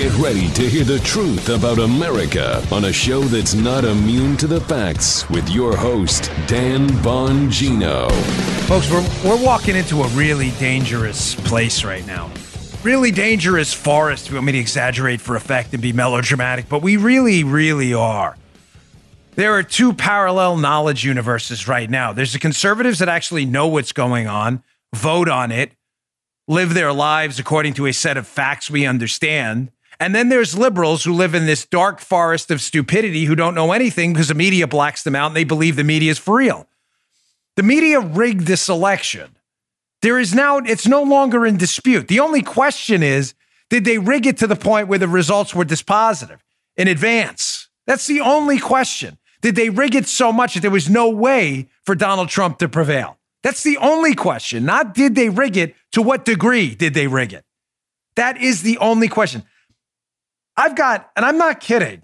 Get ready to hear the truth about America on a show that's not immune to the facts with your host, Dan Bongino. Folks, we're, we're walking into a really dangerous place right now. Really dangerous forest. You want me to exaggerate for effect and be melodramatic, but we really, really are. There are two parallel knowledge universes right now. There's the conservatives that actually know what's going on, vote on it, live their lives according to a set of facts we understand. And then there's liberals who live in this dark forest of stupidity who don't know anything because the media blacks them out and they believe the media is for real. The media rigged this election. There is now, it's no longer in dispute. The only question is, did they rig it to the point where the results were dispositive in advance? That's the only question. Did they rig it so much that there was no way for Donald Trump to prevail? That's the only question. Not did they rig it, to what degree did they rig it? That is the only question. I've got, and I'm not kidding,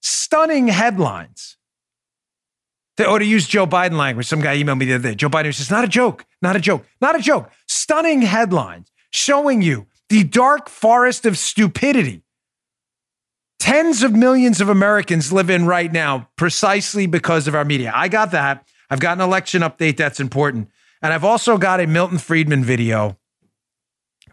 stunning headlines. Or to use Joe Biden language, some guy emailed me the other day. Joe Biden says, not a joke, not a joke, not a joke. Stunning headlines showing you the dark forest of stupidity tens of millions of Americans live in right now precisely because of our media. I got that. I've got an election update that's important. And I've also got a Milton Friedman video.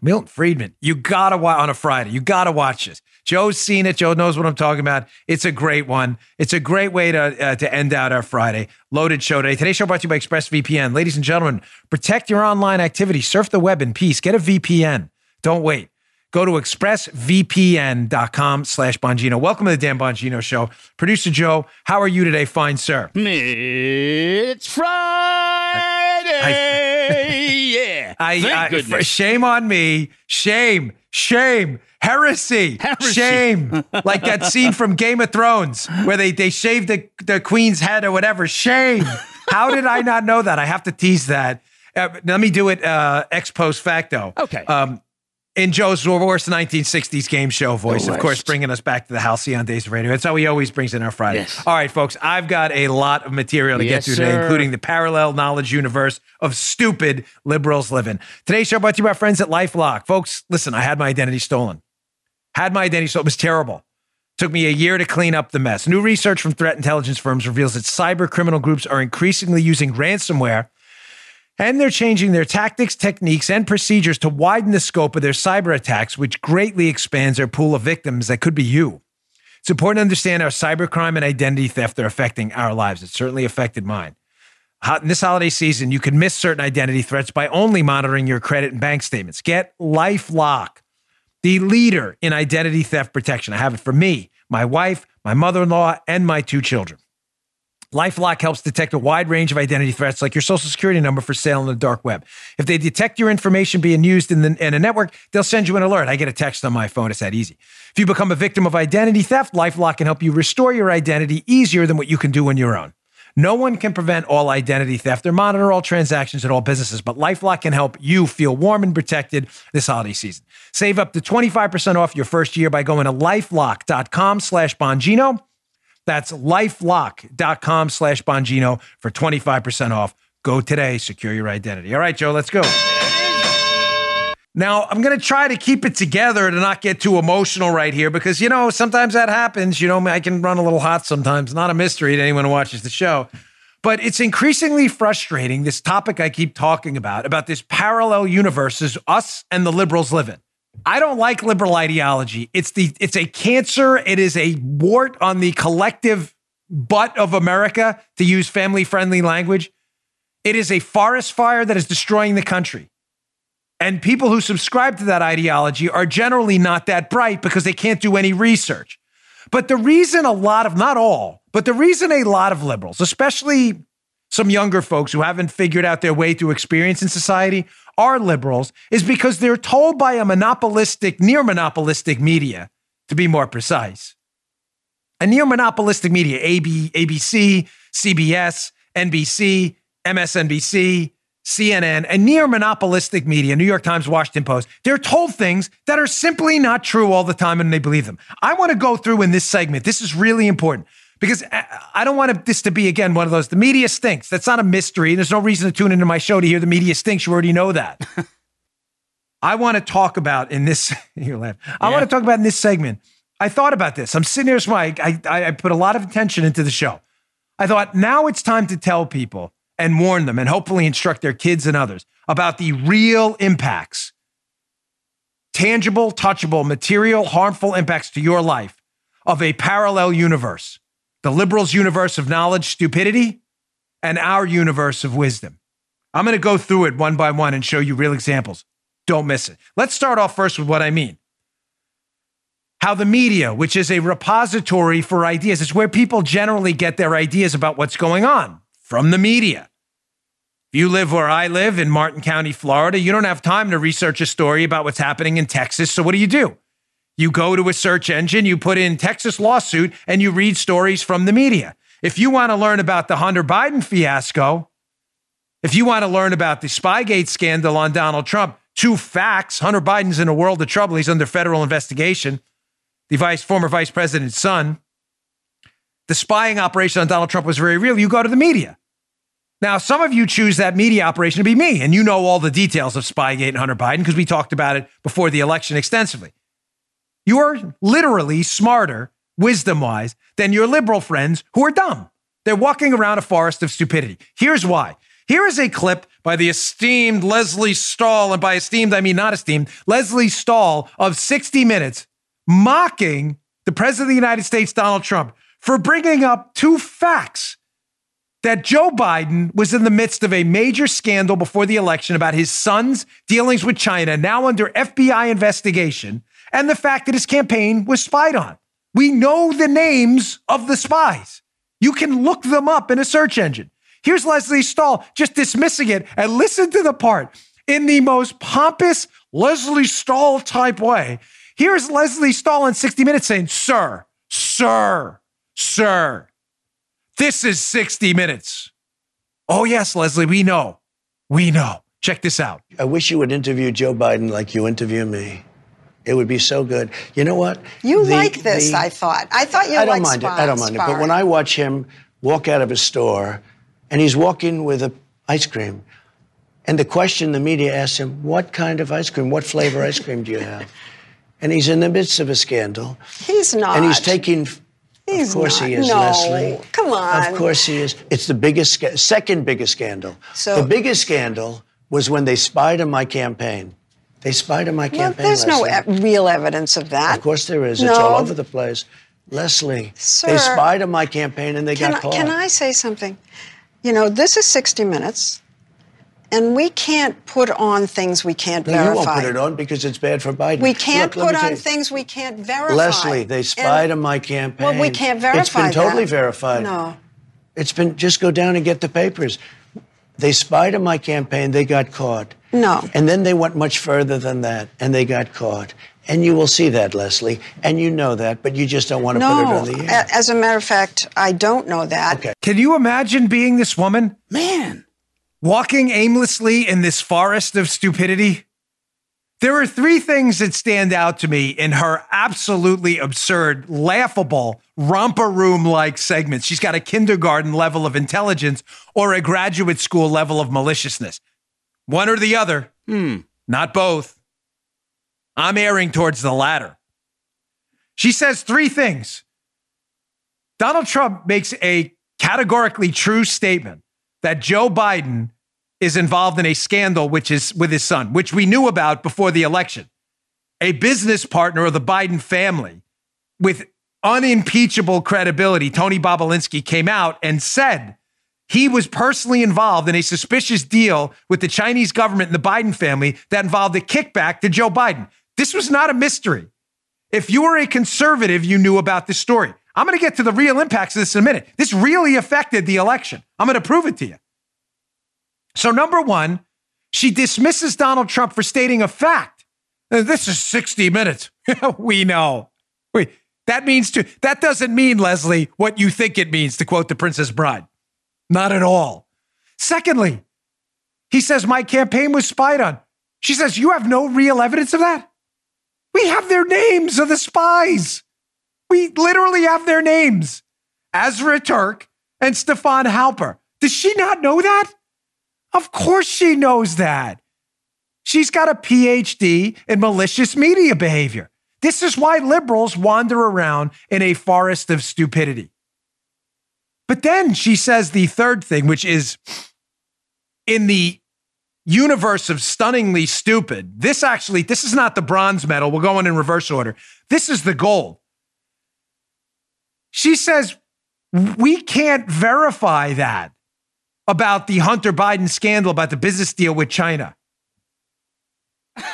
Milton Friedman, you gotta watch on a Friday. You gotta watch this. Joe's seen it. Joe knows what I'm talking about. It's a great one. It's a great way to uh, to end out our Friday loaded show today. Today's show brought to you by ExpressVPN. Ladies and gentlemen, protect your online activity. Surf the web in peace. Get a VPN. Don't wait. Go to expressvpn.com slash Bongino. Welcome to the Dan Bongino Show. Producer Joe, how are you today, fine sir? It's Friday. I, yeah. I, Thank I, shame on me. Shame. Shame. Heresy. Heresy. Shame. like that scene from Game of Thrones where they, they shaved the, the queen's head or whatever. Shame. How did I not know that? I have to tease that. Uh, let me do it uh, ex post facto. Okay. Um, in Joe's worst 1960s game show voice, of course, bringing us back to the halcyon days of radio. That's how he always brings in our Friday. Yes. All right, folks, I've got a lot of material to yes, get through today, including the parallel knowledge universe of stupid liberals living. Today's show brought to you by friends at LifeLock. Folks, listen, I had my identity stolen. Had my identity stolen. It was terrible. Took me a year to clean up the mess. New research from threat intelligence firms reveals that cyber criminal groups are increasingly using ransomware and they're changing their tactics, techniques, and procedures to widen the scope of their cyber attacks, which greatly expands their pool of victims that could be you. It's important to understand how cybercrime and identity theft are affecting our lives. It certainly affected mine. In this holiday season, you can miss certain identity threats by only monitoring your credit and bank statements. Get Lifelock, the leader in identity theft protection. I have it for me, my wife, my mother in law, and my two children. Lifelock helps detect a wide range of identity threats like your social security number for sale on the dark web. If they detect your information being used in, the, in a network, they'll send you an alert. I get a text on my phone. It's that easy. If you become a victim of identity theft, Lifelock can help you restore your identity easier than what you can do on your own. No one can prevent all identity theft or monitor all transactions at all businesses, but Lifelock can help you feel warm and protected this holiday season. Save up to 25% off your first year by going to lifelock.com slash Bongino. That's lifelock.com slash Bongino for 25% off. Go today, secure your identity. All right, Joe, let's go. Now, I'm going to try to keep it together to not get too emotional right here because, you know, sometimes that happens. You know, I can run a little hot sometimes. Not a mystery to anyone who watches the show. But it's increasingly frustrating, this topic I keep talking about, about this parallel universes us and the liberals live in. I don't like liberal ideology. It's the it's a cancer. It is a wart on the collective butt of America, to use family friendly language. It is a forest fire that is destroying the country. And people who subscribe to that ideology are generally not that bright because they can't do any research. But the reason a lot of, not all, but the reason a lot of liberals, especially some younger folks who haven't figured out their way through experience in society, are liberals is because they're told by a monopolistic, near monopolistic media, to be more precise. A near monopolistic media, AB, ABC, CBS, NBC, MSNBC, CNN, and near monopolistic media, New York Times, Washington Post, they're told things that are simply not true all the time and they believe them. I want to go through in this segment. This is really important because I don't want this to be again one of those. The media stinks. That's not a mystery. There's no reason to tune into my show to hear the media stinks. You already know that. I want to talk about in this. you laugh. I want to talk about in this segment. I thought about this. I'm sitting here, Mike. I, I I put a lot of attention into the show. I thought now it's time to tell people and warn them, and hopefully instruct their kids and others about the real impacts, tangible, touchable, material, harmful impacts to your life of a parallel universe, the liberals' universe of knowledge, stupidity, and our universe of wisdom. I'm going to go through it one by one and show you real examples. Don't miss it. Let's start off first with what I mean. How the media, which is a repository for ideas, is where people generally get their ideas about what's going on from the media. If you live where I live in Martin County, Florida, you don't have time to research a story about what's happening in Texas. So what do you do? You go to a search engine, you put in Texas lawsuit, and you read stories from the media. If you want to learn about the Hunter Biden fiasco, if you want to learn about the Spygate scandal on Donald Trump, two facts Hunter Biden's in a world of trouble. He's under federal investigation. The vice, former vice president's son. The spying operation on Donald Trump was very real. You go to the media. Now, some of you choose that media operation to be me, and you know all the details of Spygate and Hunter Biden because we talked about it before the election extensively. You are literally smarter, wisdom wise, than your liberal friends who are dumb. They're walking around a forest of stupidity. Here's why. Here is a clip by the esteemed Lesley Stahl, and by esteemed, I mean not esteemed, Lesley Stahl of 60 Minutes, mocking the President of the United States, Donald Trump, for bringing up two facts that Joe Biden was in the midst of a major scandal before the election about his son's dealings with China, now under FBI investigation, and the fact that his campaign was spied on. We know the names of the spies. You can look them up in a search engine. Here's Lesley Stahl just dismissing it and listen to the part in the most pompous Lesley Stahl type way. Here's Lesley Stahl in 60 Minutes saying, Sir, sir, sir, this is 60 Minutes. Oh, yes, Lesley, we know. We know. Check this out. I wish you would interview Joe Biden like you interview me. It would be so good. You know what? You the, like this, the, I thought. I thought you like it. I don't mind it. I don't mind it. But when I watch him walk out of a store and he's walking with a ice cream. And the question the media asks him, what kind of ice cream? What flavor ice cream do you have? And he's in the midst of a scandal. He's not. And he's taking. He's of course not. he is, no. Lesley. Come on. Of course he is. It's the biggest, second biggest scandal. So, the biggest scandal was when they spied on my campaign. They spied on my well, campaign. There's Lesley. no real evidence of that. Of course there is. No. It's all over the place. Lesley, Sir, they spied on my campaign and they got I, caught. Can I say something? You know, this is 60 Minutes, and we can't put on things we can't no, verify. You won't put it on because it's bad for Biden. We can't Look, put on things we can't verify. Lesley, they spied and, on my campaign. Well, we can't verify It's been totally that. verified. No. It's been, just go down and get the papers. They spied on my campaign, they got caught. No. And then they went much further than that, and they got caught. And you will see that, Lesley. And you know that, but you just don't want to no, put it on the air. As a matter of fact, I don't know that. Okay. Can you imagine being this woman? Man. Walking aimlessly in this forest of stupidity? There are three things that stand out to me in her absolutely absurd, laughable, romper room like segments. She's got a kindergarten level of intelligence or a graduate school level of maliciousness. One or the other, Hmm. not both. I'm erring towards the latter. She says three things. Donald Trump makes a categorically true statement that Joe Biden is involved in a scandal which is with his son, which we knew about before the election. A business partner of the Biden family with unimpeachable credibility, Tony Bobulinski came out and said he was personally involved in a suspicious deal with the Chinese government and the Biden family that involved a kickback to Joe Biden. This was not a mystery. If you were a conservative, you knew about this story. I'm going to get to the real impacts of this in a minute. This really affected the election. I'm going to prove it to you. So, number one, she dismisses Donald Trump for stating a fact. This is 60 minutes. we know. Wait, that means to, that doesn't mean, Lesley, what you think it means, to quote the Princess Bride. Not at all. Secondly, he says, My campaign was spied on. She says, You have no real evidence of that? We have their names of the spies. We literally have their names Azra Turk and Stefan Halper. Does she not know that? Of course she knows that. She's got a PhD in malicious media behavior. This is why liberals wander around in a forest of stupidity. But then she says the third thing, which is in the universe of stunningly stupid. This actually, this is not the bronze medal. We're going in reverse order. This is the gold. She says, we can't verify that about the Hunter Biden scandal about the business deal with China.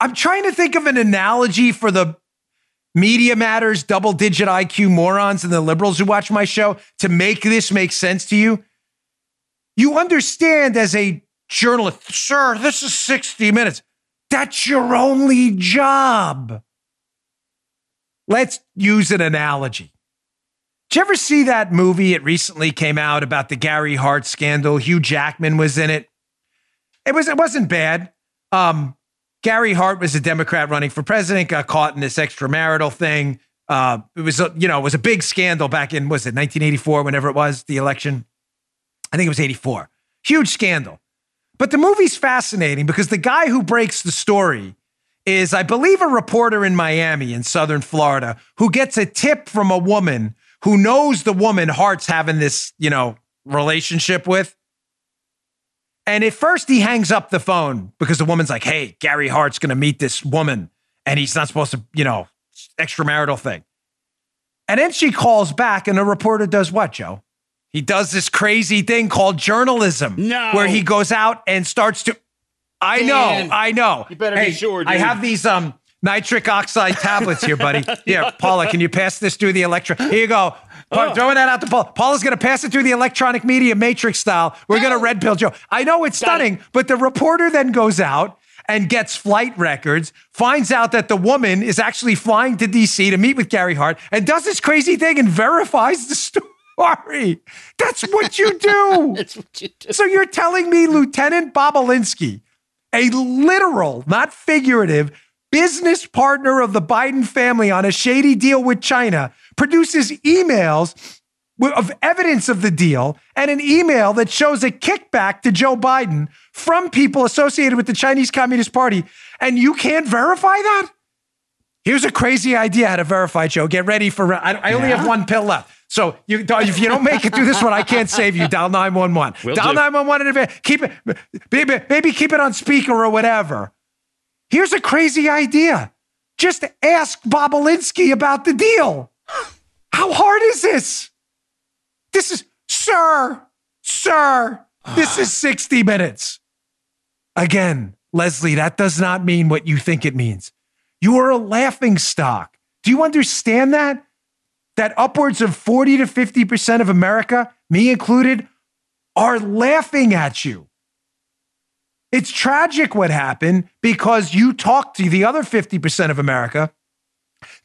I'm trying to think of an analogy for the media matters, double digit IQ morons and the liberals who watch my show to make this make sense to you. You understand as a journalist, sir, this is 60 minutes. That's your only job. Let's use an analogy. Did you ever see that movie? It recently came out about the Gary Hart scandal. Hugh Jackman was in it. It was it wasn't bad. Um, Gary Hart was a Democrat running for president, got caught in this extramarital thing. Uh, it was, a, you know, it was a big scandal back in, was it 1984, whenever it was, the election? I think it was 84. Huge scandal. But the movie's fascinating because the guy who breaks the story is, I believe, a reporter in Miami in Southern Florida who gets a tip from a woman who knows the woman Hart's having this, you know, relationship with. And at first, he hangs up the phone because the woman's like, hey, Gary Hart's going to meet this woman and he's not supposed to, you know, extramarital thing. And then she calls back, and the reporter does what, Joe? He does this crazy thing called journalism. No. Where he goes out and starts to. I know, I know. you better hey, be sure, Dude. I have these um nitric oxide tablets here, buddy. Here, Paula, can you pass this through the electron? Here you go. Pa- Oh. Throwing that out to Paula. Paula's going to pass it through the electronic media matrix style. We're going to red pill Joe. I know it's Got it. stunning, but the reporter then goes out and gets flight records, finds out that the woman is actually flying to DC to meet with Gary Hart, and does this crazy thing and verifies the story. That's what you do. That's what you do. So you're telling me Lieutenant Bobulinski, a literal, not figurative, business partner of the Biden family on a shady deal with China, produces emails of evidence of the deal and an email that shows a kickback to Joe Biden from people associated with the Chinese Communist Party, and you can't verify that? Here's a crazy idea how to verify, Joe. Get ready for. I, I only have one pill left. So you, if you don't make it through this one, I can't save you. Dial 911. Will Dial do. 911 in advance. Keep it, maybe, maybe keep it on speaker or whatever. Here's a crazy idea. Just ask Bobulinski about the deal. How hard is this? This is, sir, sir, this is 60 minutes. Again, Lesley, that does not mean what you think it means. You are a laughing stock. Do you understand that? That upwards of 40 to 50% of America, me included, are laughing at you. It's tragic what happened because you talk to the other 50% of America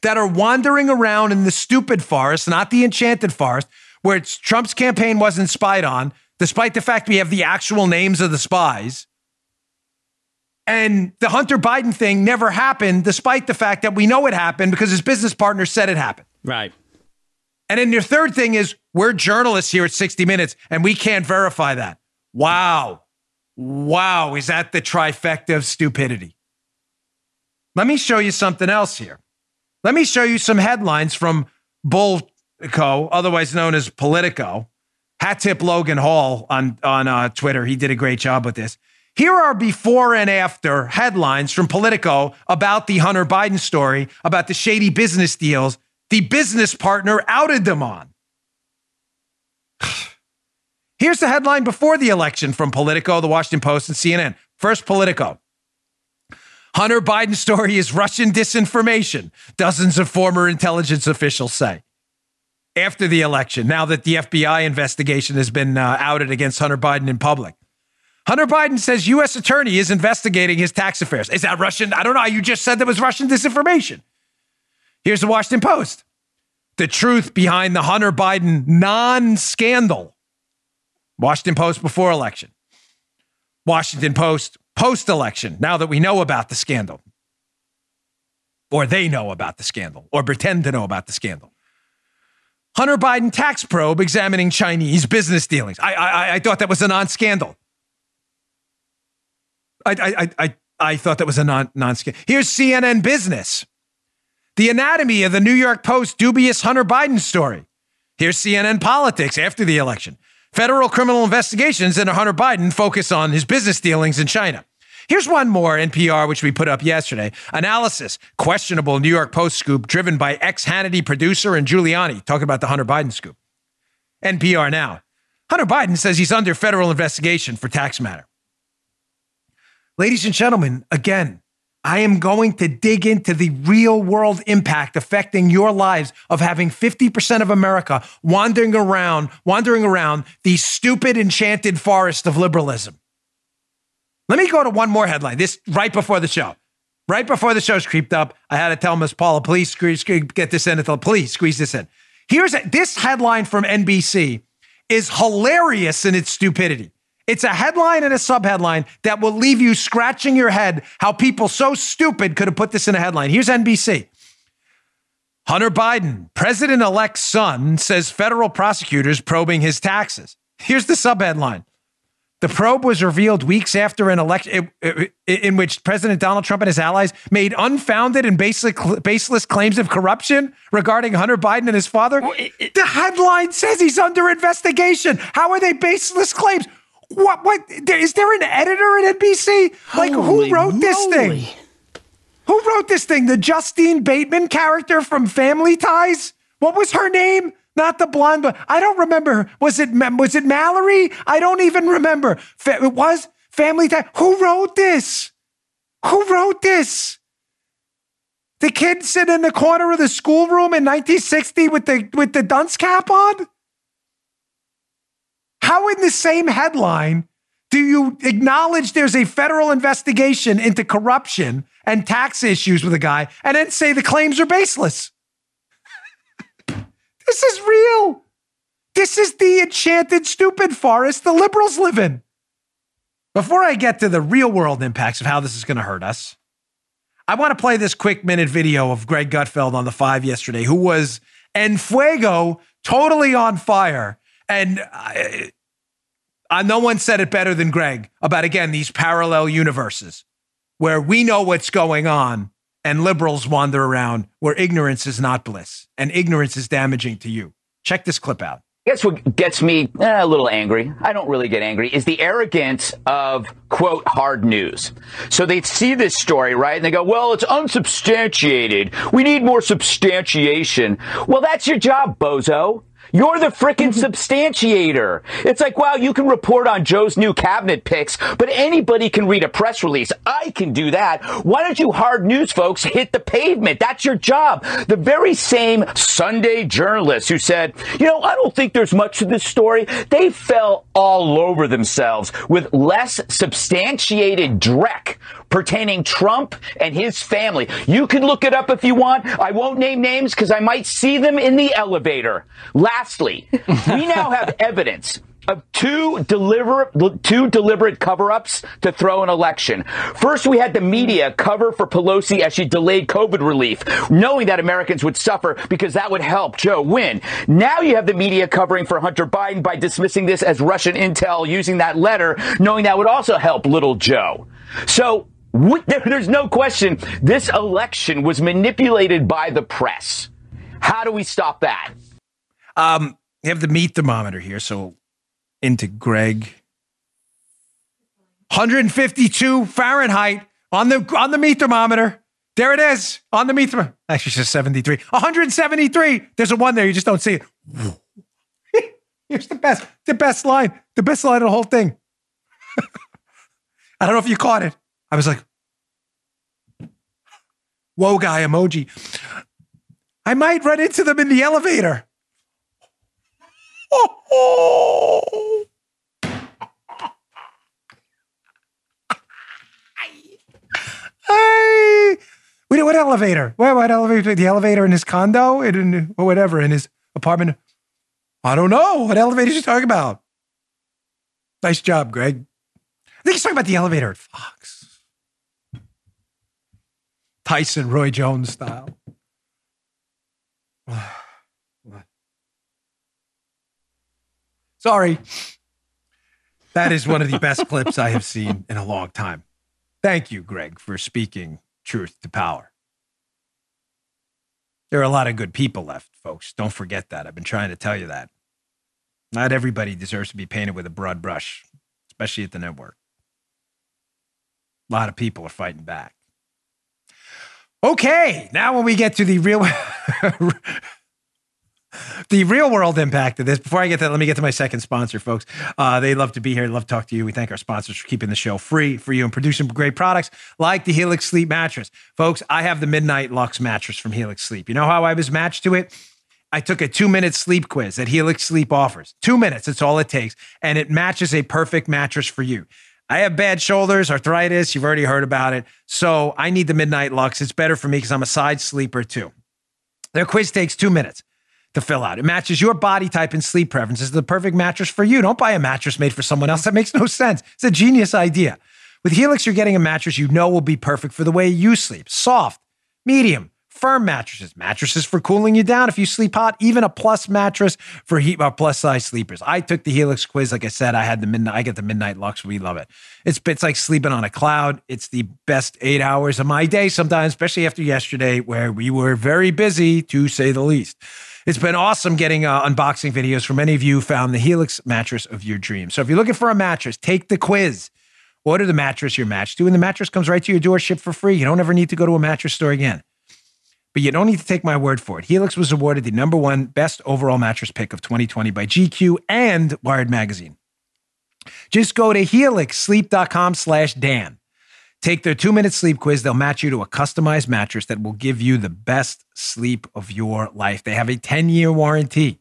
that are wandering around in the stupid forest, not the enchanted forest, where Trump's campaign wasn't spied on, despite the fact we have the actual names of the spies. And the Hunter Biden thing never happened, despite the fact that we know it happened because his business partner said it happened. Right. And then your third thing is we're journalists here at 60 Minutes and we can't verify that. Wow. Wow. Is that the trifecta of stupidity? Let me show you something else here. Let me show you some headlines from Bullco, otherwise known as Politico. Hat tip Logan Hall on, on uh, Twitter. He did a great job with this. Here are before and after headlines from Politico about the Hunter Biden story, about the shady business deals the business partner outed them on. Here's the headline before the election from Politico, the Washington Post, and CNN. First, Politico. Hunter Biden story is Russian disinformation, dozens of former intelligence officials say. After the election, now that the FBI investigation has been uh, outed against Hunter Biden in public. Hunter Biden says U.S. attorney is investigating his tax affairs. Is that Russian? I don't know. You just said that was Russian disinformation. Here's the Washington Post. The truth behind the Hunter Biden non scandal. Washington Post before election. Washington Post post election, now that we know about the scandal. Or they know about the scandal, or pretend to know about the scandal. Hunter Biden tax probe examining Chinese business dealings. I, I, I thought that was a non scandal. I, I, I, I thought that was a non non Here's CNN Business. The anatomy of the New York Post dubious Hunter Biden story. Here's CNN Politics after the election. Federal criminal investigations into Hunter Biden focus on his business dealings in China. Here's one more NPR, which we put up yesterday. Analysis questionable New York Post scoop driven by ex Hannity producer and Giuliani, talking about the Hunter Biden scoop. NPR now. Hunter Biden says he's under federal investigation for tax matter. Ladies and gentlemen, again, I am going to dig into the real world impact affecting your lives of having 50% of America wandering around, wandering around the stupid enchanted forest of liberalism. Let me go to one more headline. This right before the show. Right before the show's creeped up, I had to tell Miss Paula, please squeeze, get this in. Please squeeze this in. Here's a, this headline from NBC is hilarious in its stupidity. It's a headline and a subheadline that will leave you scratching your head how people so stupid could have put this in a headline. Here's NBC. Hunter Biden, president elect's son, says federal prosecutors probing his taxes. Here's the subheadline the probe was revealed weeks after an election in which President Donald Trump and his allies made unfounded and baseless claims of corruption regarding Hunter Biden and his father. The headline says he's under investigation. How are they baseless claims? What? What? Is there an editor at NBC? Like, Holy who wrote moly. this thing? Who wrote this thing? The Justine Bateman character from Family Ties? What was her name? Not the blonde. I don't remember. Was it was it Mallory? I don't even remember. It was Family Ties. Who wrote this? Who wrote this? The kid sitting in the corner of the schoolroom in 1960 with the with the dunce cap on. How, in the same headline, do you acknowledge there's a federal investigation into corruption and tax issues with a guy and then say the claims are baseless? this is real. This is the enchanted, stupid forest the liberals live in. Before I get to the real world impacts of how this is going to hurt us, I want to play this quick minute video of Greg Gutfeld on the five yesterday, who was en fuego, totally on fire. And I, uh, no one said it better than Greg about, again, these parallel universes where we know what's going on and liberals wander around where ignorance is not bliss and ignorance is damaging to you. Check this clip out. I Guess what gets me eh, a little angry? I don't really get angry. Is the arrogance of quote hard news. So they see this story, right? And they go, well, it's unsubstantiated. We need more substantiation. Well, that's your job, bozo. You're the frickin' substantiator. It's like, wow, you can report on Joe's new cabinet picks, but anybody can read a press release. I can do that. Why don't you hard news folks hit the pavement? That's your job. The very same Sunday journalists who said, you know, I don't think there's much to this story. They fell all over themselves with less substantiated dreck pertaining Trump and his family. You can look it up if you want. I won't name names because I might see them in the elevator. Lastly, we now have evidence of two deliberate two deliberate cover-ups to throw an election. First, we had the media cover for Pelosi as she delayed COVID relief, knowing that Americans would suffer because that would help Joe win. Now you have the media covering for Hunter Biden by dismissing this as Russian intel, using that letter, knowing that would also help little Joe. So there's no question this election was manipulated by the press. How do we stop that? Um, you have the meat thermometer here, so into Greg. 152 Fahrenheit on the on the meat thermometer. There it is on the meat thermometer. Actually, just 73. 173. There's a one there. You just don't see it. Here's the best, the best line, the best line of the whole thing. I don't know if you caught it. I was like, whoa guy emoji. I might run into them in the elevator. Hey, wait, what elevator? What, what elevator? The elevator in his condo, in, or whatever, in his apartment. I don't know what elevator you talking about. Nice job, Greg. I think he's talking about the elevator at Fox. Tyson Roy Jones style. Sorry. That is one of the best clips I have seen in a long time. Thank you, Greg, for speaking truth to power. There are a lot of good people left, folks. Don't forget that. I've been trying to tell you that. Not everybody deserves to be painted with a broad brush, especially at the network. A lot of people are fighting back. Okay, now when we get to the real the real world impact of this. Before I get that, let me get to my second sponsor, folks. Uh, they love to be here. Love to talk to you. We thank our sponsors for keeping the show free for you and producing great products like the Helix Sleep mattress. Folks, I have the Midnight Lux mattress from Helix Sleep. You know how I was matched to it? I took a two minute sleep quiz that Helix Sleep offers. Two minutes, that's all it takes. And it matches a perfect mattress for you. I have bad shoulders, arthritis. You've already heard about it. So I need the Midnight Lux. It's better for me because I'm a side sleeper too. Their quiz takes two minutes to fill out. It matches your body type and sleep preferences. The perfect mattress for you. Don't buy a mattress made for someone else. That makes no sense. It's a genius idea. With Helix, you're getting a mattress you know will be perfect for the way you sleep. Soft, medium, firm mattresses, mattresses for cooling you down if you sleep hot, even a plus mattress for heat uh, plus size sleepers. I took the Helix quiz. Like I said, I had the midnight, I get the midnight lux. We love it. It's, it's like sleeping on a cloud. It's the best eight hours of my day sometimes, especially after yesterday where we were very busy to say the least. It's been awesome getting uh, unboxing videos from many of you found the Helix mattress of your dreams. So if you're looking for a mattress, take the quiz. Order the mattress you're matched to, and the mattress comes right to your door, shipped for free. You don't ever need to go to a mattress store again. But you don't need to take my word for it. Helix was awarded the number one best overall mattress pick of 2020 by GQ and Wired Magazine. Just go to helixsleep.com slash Dan. Take their two minute sleep quiz. They'll match you to a customized mattress that will give you the best sleep of your life. They have a 10 year warranty.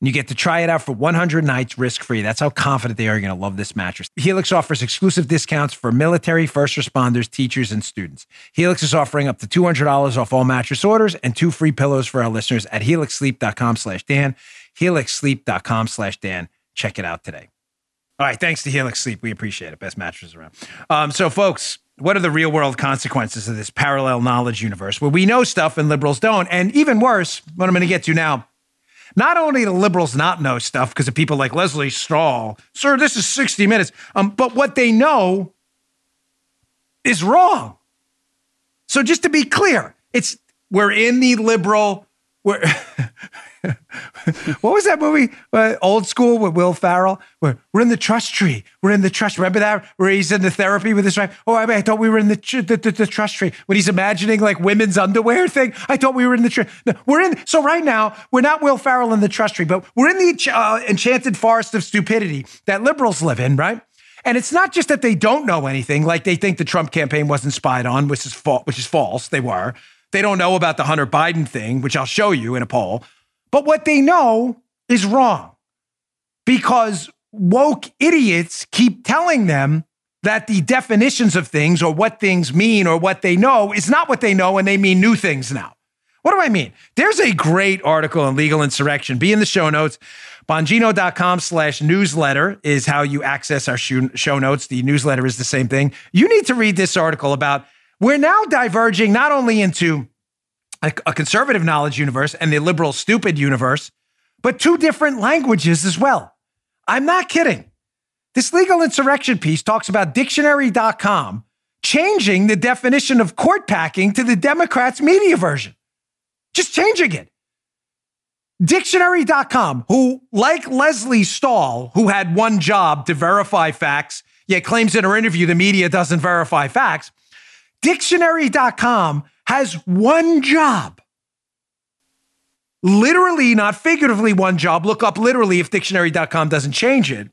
You get to try it out for 100 nights risk free. That's how confident they are you're going to love this mattress. Helix offers exclusive discounts for military, first responders, teachers, and students. Helix is offering up to $200 off all mattress orders and two free pillows for our listeners at helixsleep.com slash Dan. Helixsleep.com slash Dan. Check it out today. All right. Thanks to Helix Sleep. We appreciate it. Best mattresses around. Um, so, folks, what are the real world consequences of this parallel knowledge universe where we know stuff and liberals don't? And even worse, what I'm going to get to now, not only do liberals not know stuff because of people like Lesley Stahl, sir, this is 60 minutes, um, but what they know is wrong. So, just to be clear, it's we're in the liberal, we're what was that movie? Uh, old school with Will Ferrell. We're, we're in the trust tree. We're in the trust. Remember that where he's in the therapy with his wife? Oh, I, I thought we were in the, the, the, the, trust tree when he's imagining like women's underwear thing. I thought we were in the tree. No, we're in. So right now we're not Will Ferrell in the trust tree, but we're in the uh, enchanted forest of stupidity that liberals live in, right? And it's not just that they don't know anything, like they think the Trump campaign wasn't spied on, which is fa- which is false. They were. They don't know about the Hunter Biden thing, which I'll show you in a poll. But what they know is wrong because woke idiots keep telling them that the definitions of things or what things mean or what they know is not what they know and they mean new things now. What do I mean? There's a great article on legal insurrection. Be in the show notes. Bongino.com slash newsletter is how you access our show notes. The newsletter is the same thing. You need to read this article about we're now diverging not only into a, a conservative knowledge universe and the liberal stupid universe, but two different languages as well. I'm not kidding. This legal insurrection piece talks about dictionary.com changing the definition of court packing to the Democrats' media version. Just changing it. Dictionary.com, who, like Lesley Stahl, who had one job to verify facts, yet claims in her interview the media doesn't verify facts, Dictionary.com has one job. Literally, not figuratively, one job. Look up literally if dictionary.com doesn't change it.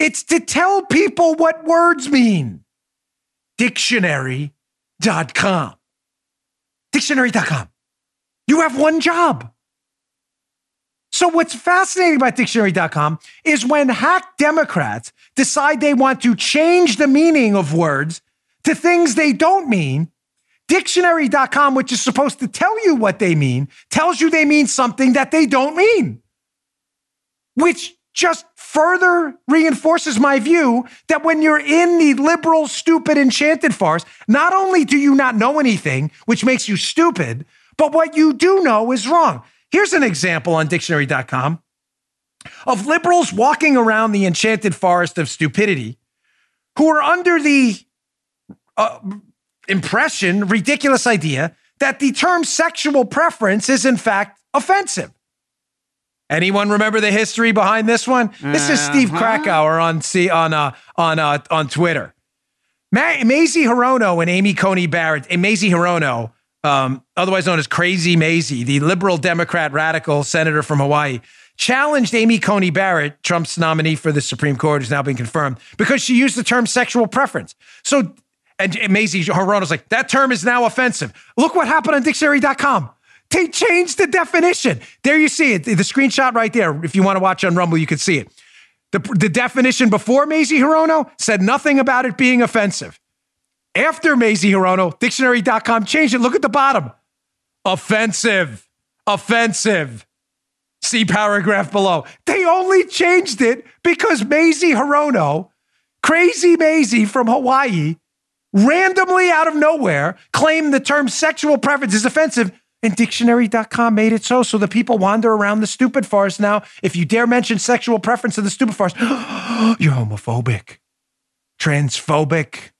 It's to tell people what words mean. Dictionary.com. Dictionary.com. You have one job. So, what's fascinating about dictionary.com is when hack Democrats decide they want to change the meaning of words to things they don't mean, Dictionary.com, which is supposed to tell you what they mean, tells you they mean something that they don't mean, which just further reinforces my view that when you're in the liberal, stupid, enchanted farce, not only do you not know anything, which makes you stupid, but what you do know is wrong. Here's an example on dictionary.com of liberals walking around the enchanted forest of stupidity who are under the uh, impression, ridiculous idea that the term sexual preference is in fact offensive. Anyone remember the history behind this one? This is Steve Uh-huh. Krakauer on C on uh, on uh, on Twitter. Ma- Mazie Hirono and Amy Coney Barrett, and Mazie Hirono, um, otherwise known as Crazy Mazie, the liberal Democrat radical senator from Hawaii, challenged Amy Coney Barrett, Trump's nominee for the Supreme Court, who's now been confirmed, because she used the term sexual preference. So, and Mazie Hirono's like, that term is now offensive. Look what happened on dictionary.com. They changed the definition. There you see it. The screenshot right there. If you want to watch on Rumble, you can see it. The, the definition before Mazie Hirono said nothing about it being offensive. After Mazie Hirono, dictionary.com changed it. Look at the bottom. Offensive. Offensive. See paragraph below. They only changed it because Mazie Hirono, crazy Mazie from Hawaii, randomly out of nowhere claimed the term sexual preference is offensive. And dictionary.com made it so. So the people wander around the stupid forest now. If you dare mention sexual preference in the stupid forest, you're homophobic, transphobic,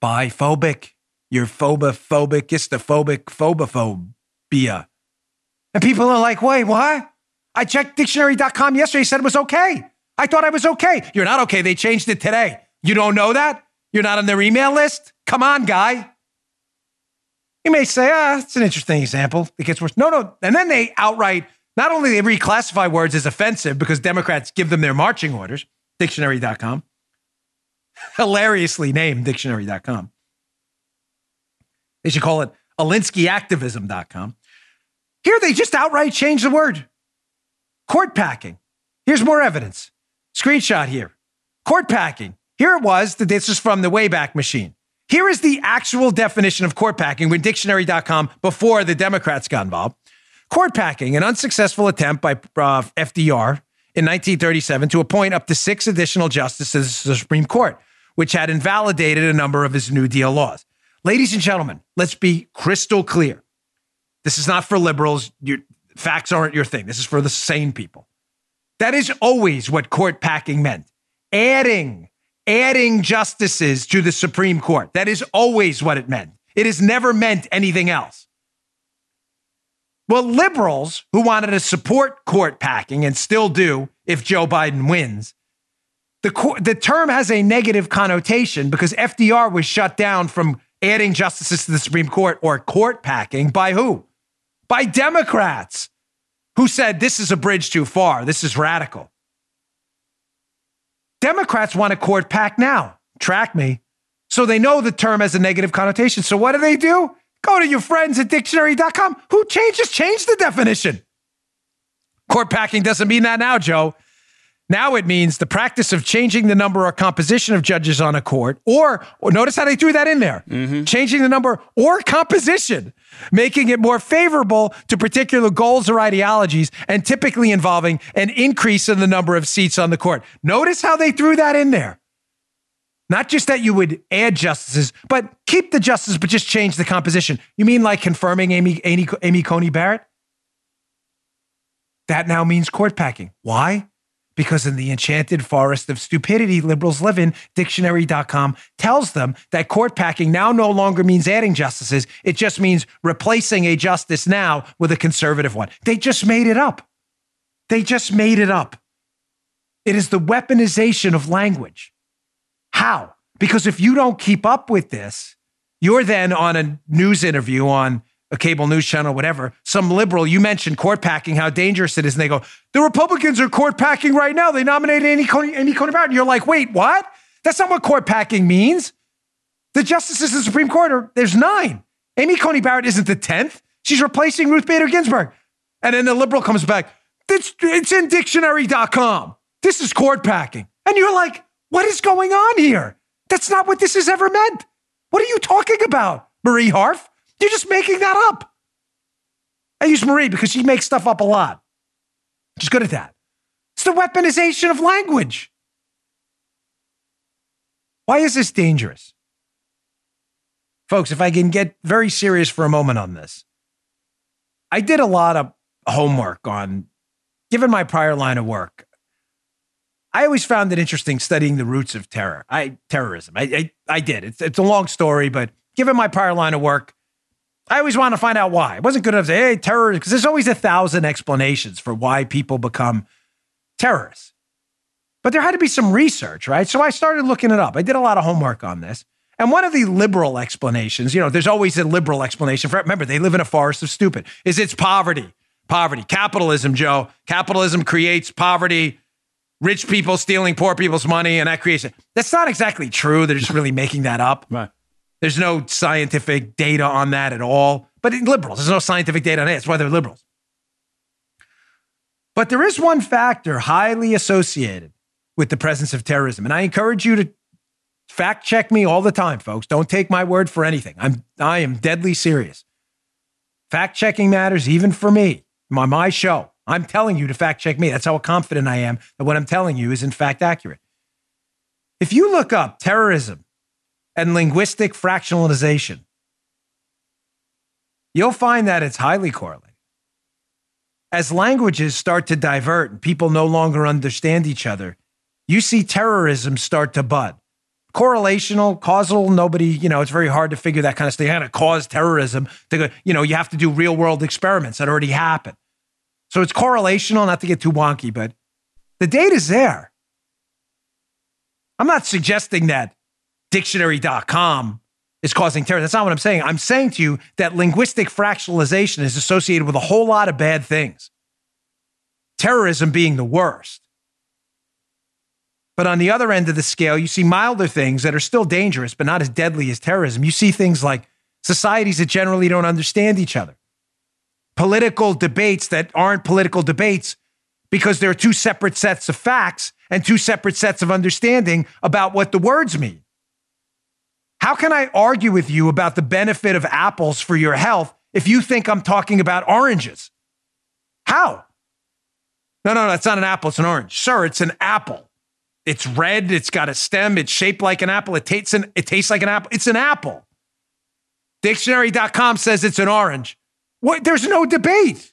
biphobic, you're phobophobic, histophobic, phobophobia. And people are like, wait, what? I checked dictionary.com yesterday, said it was okay. I thought I was okay. You're not okay. They changed it today. You don't know that? You're not on their email list? Come on, guy. You may say, ah, it's an interesting example. It gets worse. No, no. And then they outright, not only they reclassify words as offensive because Democrats give them their marching orders, dictionary.com, hilariously named dictionary.com. They should call it AlinskyActivism.com. Here they just outright change the word. Court packing. Here's more evidence. Screenshot here. Court packing. Here it was that this is from the Wayback Machine. Here is the actual definition of court packing with dictionary.com before the Democrats got involved. Court packing, an unsuccessful attempt by uh, FDR in 1937 to appoint up to six additional justices to the Supreme Court, which had invalidated a number of his New Deal laws. Ladies and gentlemen, let's be crystal clear. This is not for liberals. Your facts aren't your thing. This is for the sane people. That is always what court packing meant. Adding, adding justices to the Supreme Court. That is always what it meant. It has never meant anything else. Well, liberals who wanted to support court packing and still do if Joe Biden wins, the, the term has a negative connotation because FDR was shut down from adding justices to the Supreme Court or court packing by who? By Democrats who said this is a bridge too far. This is radical. Democrats want a court pack now. Track me. So they know the term has a negative connotation. So what do they do? Go to your friends at dictionary.com who changes change the definition. Court packing doesn't mean that now, Joe. Now it means the practice of changing the number or composition of judges on a court, or, or notice how they threw that in there mm-hmm. changing the number or composition, making it more favorable to particular goals or ideologies, and typically involving an increase in the number of seats on the court. Notice how they threw that in there. Not just that you would add justices, but keep the justices, but just change the composition. You mean like confirming Amy, Amy, Amy Coney Barrett? That now means court packing. Why? Because in the enchanted forest of stupidity liberals live in, dictionary.com tells them that court packing now no longer means adding justices. It just means replacing a justice now with a conservative one. They just made it up. They just made it up. It is the weaponization of language. How? Because if you don't keep up with this, you're then on a news interview on a cable news channel, whatever, some liberal, you mentioned court packing, how dangerous it is. And they go, the Republicans are court packing right now. They nominated Amy Coney, Amy Coney Barrett. And you're like, wait, what? That's not what court packing means. The justices of the Supreme Court are, there's nine. Amy Coney Barrett isn't the 10th. She's replacing Ruth Bader Ginsburg. And then the liberal comes back, it's, it's in dictionary.com. This is court packing. And you're like, what is going on here? That's not what this has ever meant. What are you talking about, Marie Harf? You're just making that up. I use Marie because she makes stuff up a lot. She's good at that. It's the weaponization of language. Why is this dangerous? Folks, if I can get very serious for a moment on this, I did a lot of homework on, given my prior line of work, I always found it interesting studying the roots of terror. I terrorism. I I, I did. It's it's a long story, but given my prior line of work, I always want to find out why. It wasn't good enough to say, hey, terror, because there's always a thousand explanations for why people become terrorists. But there had to be some research, right? So I started looking it up. I did a lot of homework on this. And one of the liberal explanations, you know, there's always a liberal explanation for it. Remember, they live in a forest of stupid, is it's poverty. Poverty. Capitalism, Joe. Capitalism creates poverty rich people stealing poor people's money and that creates it. That's not exactly true. They're just really making that up. Right. There's no scientific data on that at all. But in liberals, there's no scientific data on it. That's why they're liberals. But there is one factor highly associated with the presence of terrorism. And I encourage you to fact check me all the time, folks. Don't take my word for anything. I'm I am deadly serious. Fact checking matters even for me. My my show. I'm telling you to fact check me. That's how confident I am that what I'm telling you is in fact accurate. If you look up terrorism and linguistic fractionalization, you'll find that it's highly correlated. As languages start to divert and people no longer understand each other, you see terrorism start to bud. Correlational, causal, nobody, you know, it's very hard to figure that kind of stuff. How to cause terrorism to go, you know, you have to do real world experiments that already happen. So it's correlational, not to get too wonky, but the data's there. I'm not suggesting that dictionary.com is causing terror. That's not what I'm saying. I'm saying to you that linguistic fractionalization is associated with a whole lot of bad things, terrorism being the worst. But on the other end of the scale, you see milder things that are still dangerous, but not as deadly as terrorism. You see things like societies that generally don't understand each other political debates that aren't political debates because there are two separate sets of facts and two separate sets of understanding about what the words mean. How can I argue with you about the benefit of apples for your health if you think I'm talking about oranges? How? No, no, no, it's not an apple, it's an orange. Sir, it's an apple. It's red, it's got a stem, it's shaped like an apple, it tastes, an, it tastes like an apple. It's an apple. Dictionary.com says it's an orange. What? There's no debate.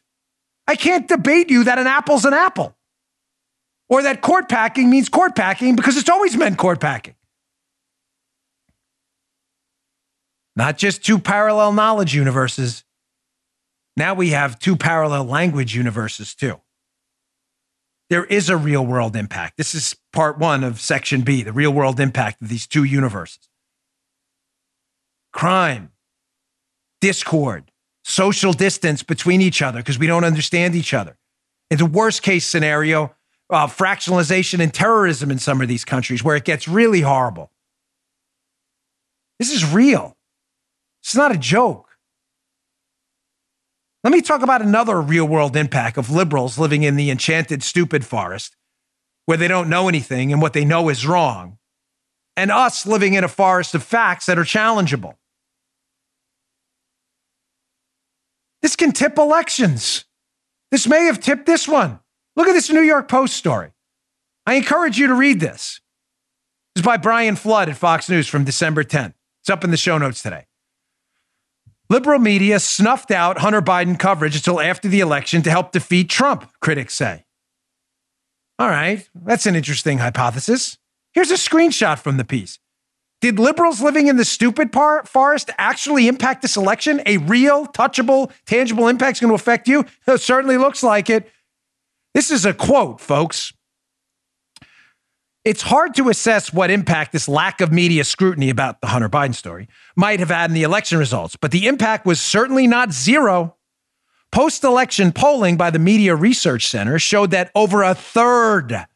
I can't debate you that an apple's an apple or that court packing means court packing because it's always meant court packing. Not just two parallel knowledge universes. Now we have two parallel language universes too. There is a real world impact. This is part one of section B, the real world impact of these two universes. Crime, discord, social distance between each other because we don't understand each other. In the worst case scenario, uh, fractionalization and terrorism in some of these countries where it gets really horrible. This is real. It's not a joke. Let me talk about another real world impact of liberals living in the enchanted, stupid forest where they don't know anything and what they know is wrong, and us living in a forest of facts that are challengeable. This can tip elections. This may have tipped this one. Look at this New York Post story. I encourage you to read this. This is by Brian Flood at Fox News from December 10th. It's up in the show notes today. Liberal media snuffed out Hunter Biden coverage until after the election to help defeat Trump, critics say. All right, that's an interesting hypothesis. Here's a screenshot from the piece. Did liberals living in the stupid part, forest actually impact this election? A real, touchable, tangible impact is going to affect you? It certainly looks like it. This is a quote, folks. It's hard to assess what impact this lack of media scrutiny about the Hunter Biden story might have had in the election results, but the impact was certainly not zero. Post election polling by the Media Research Center showed that over a third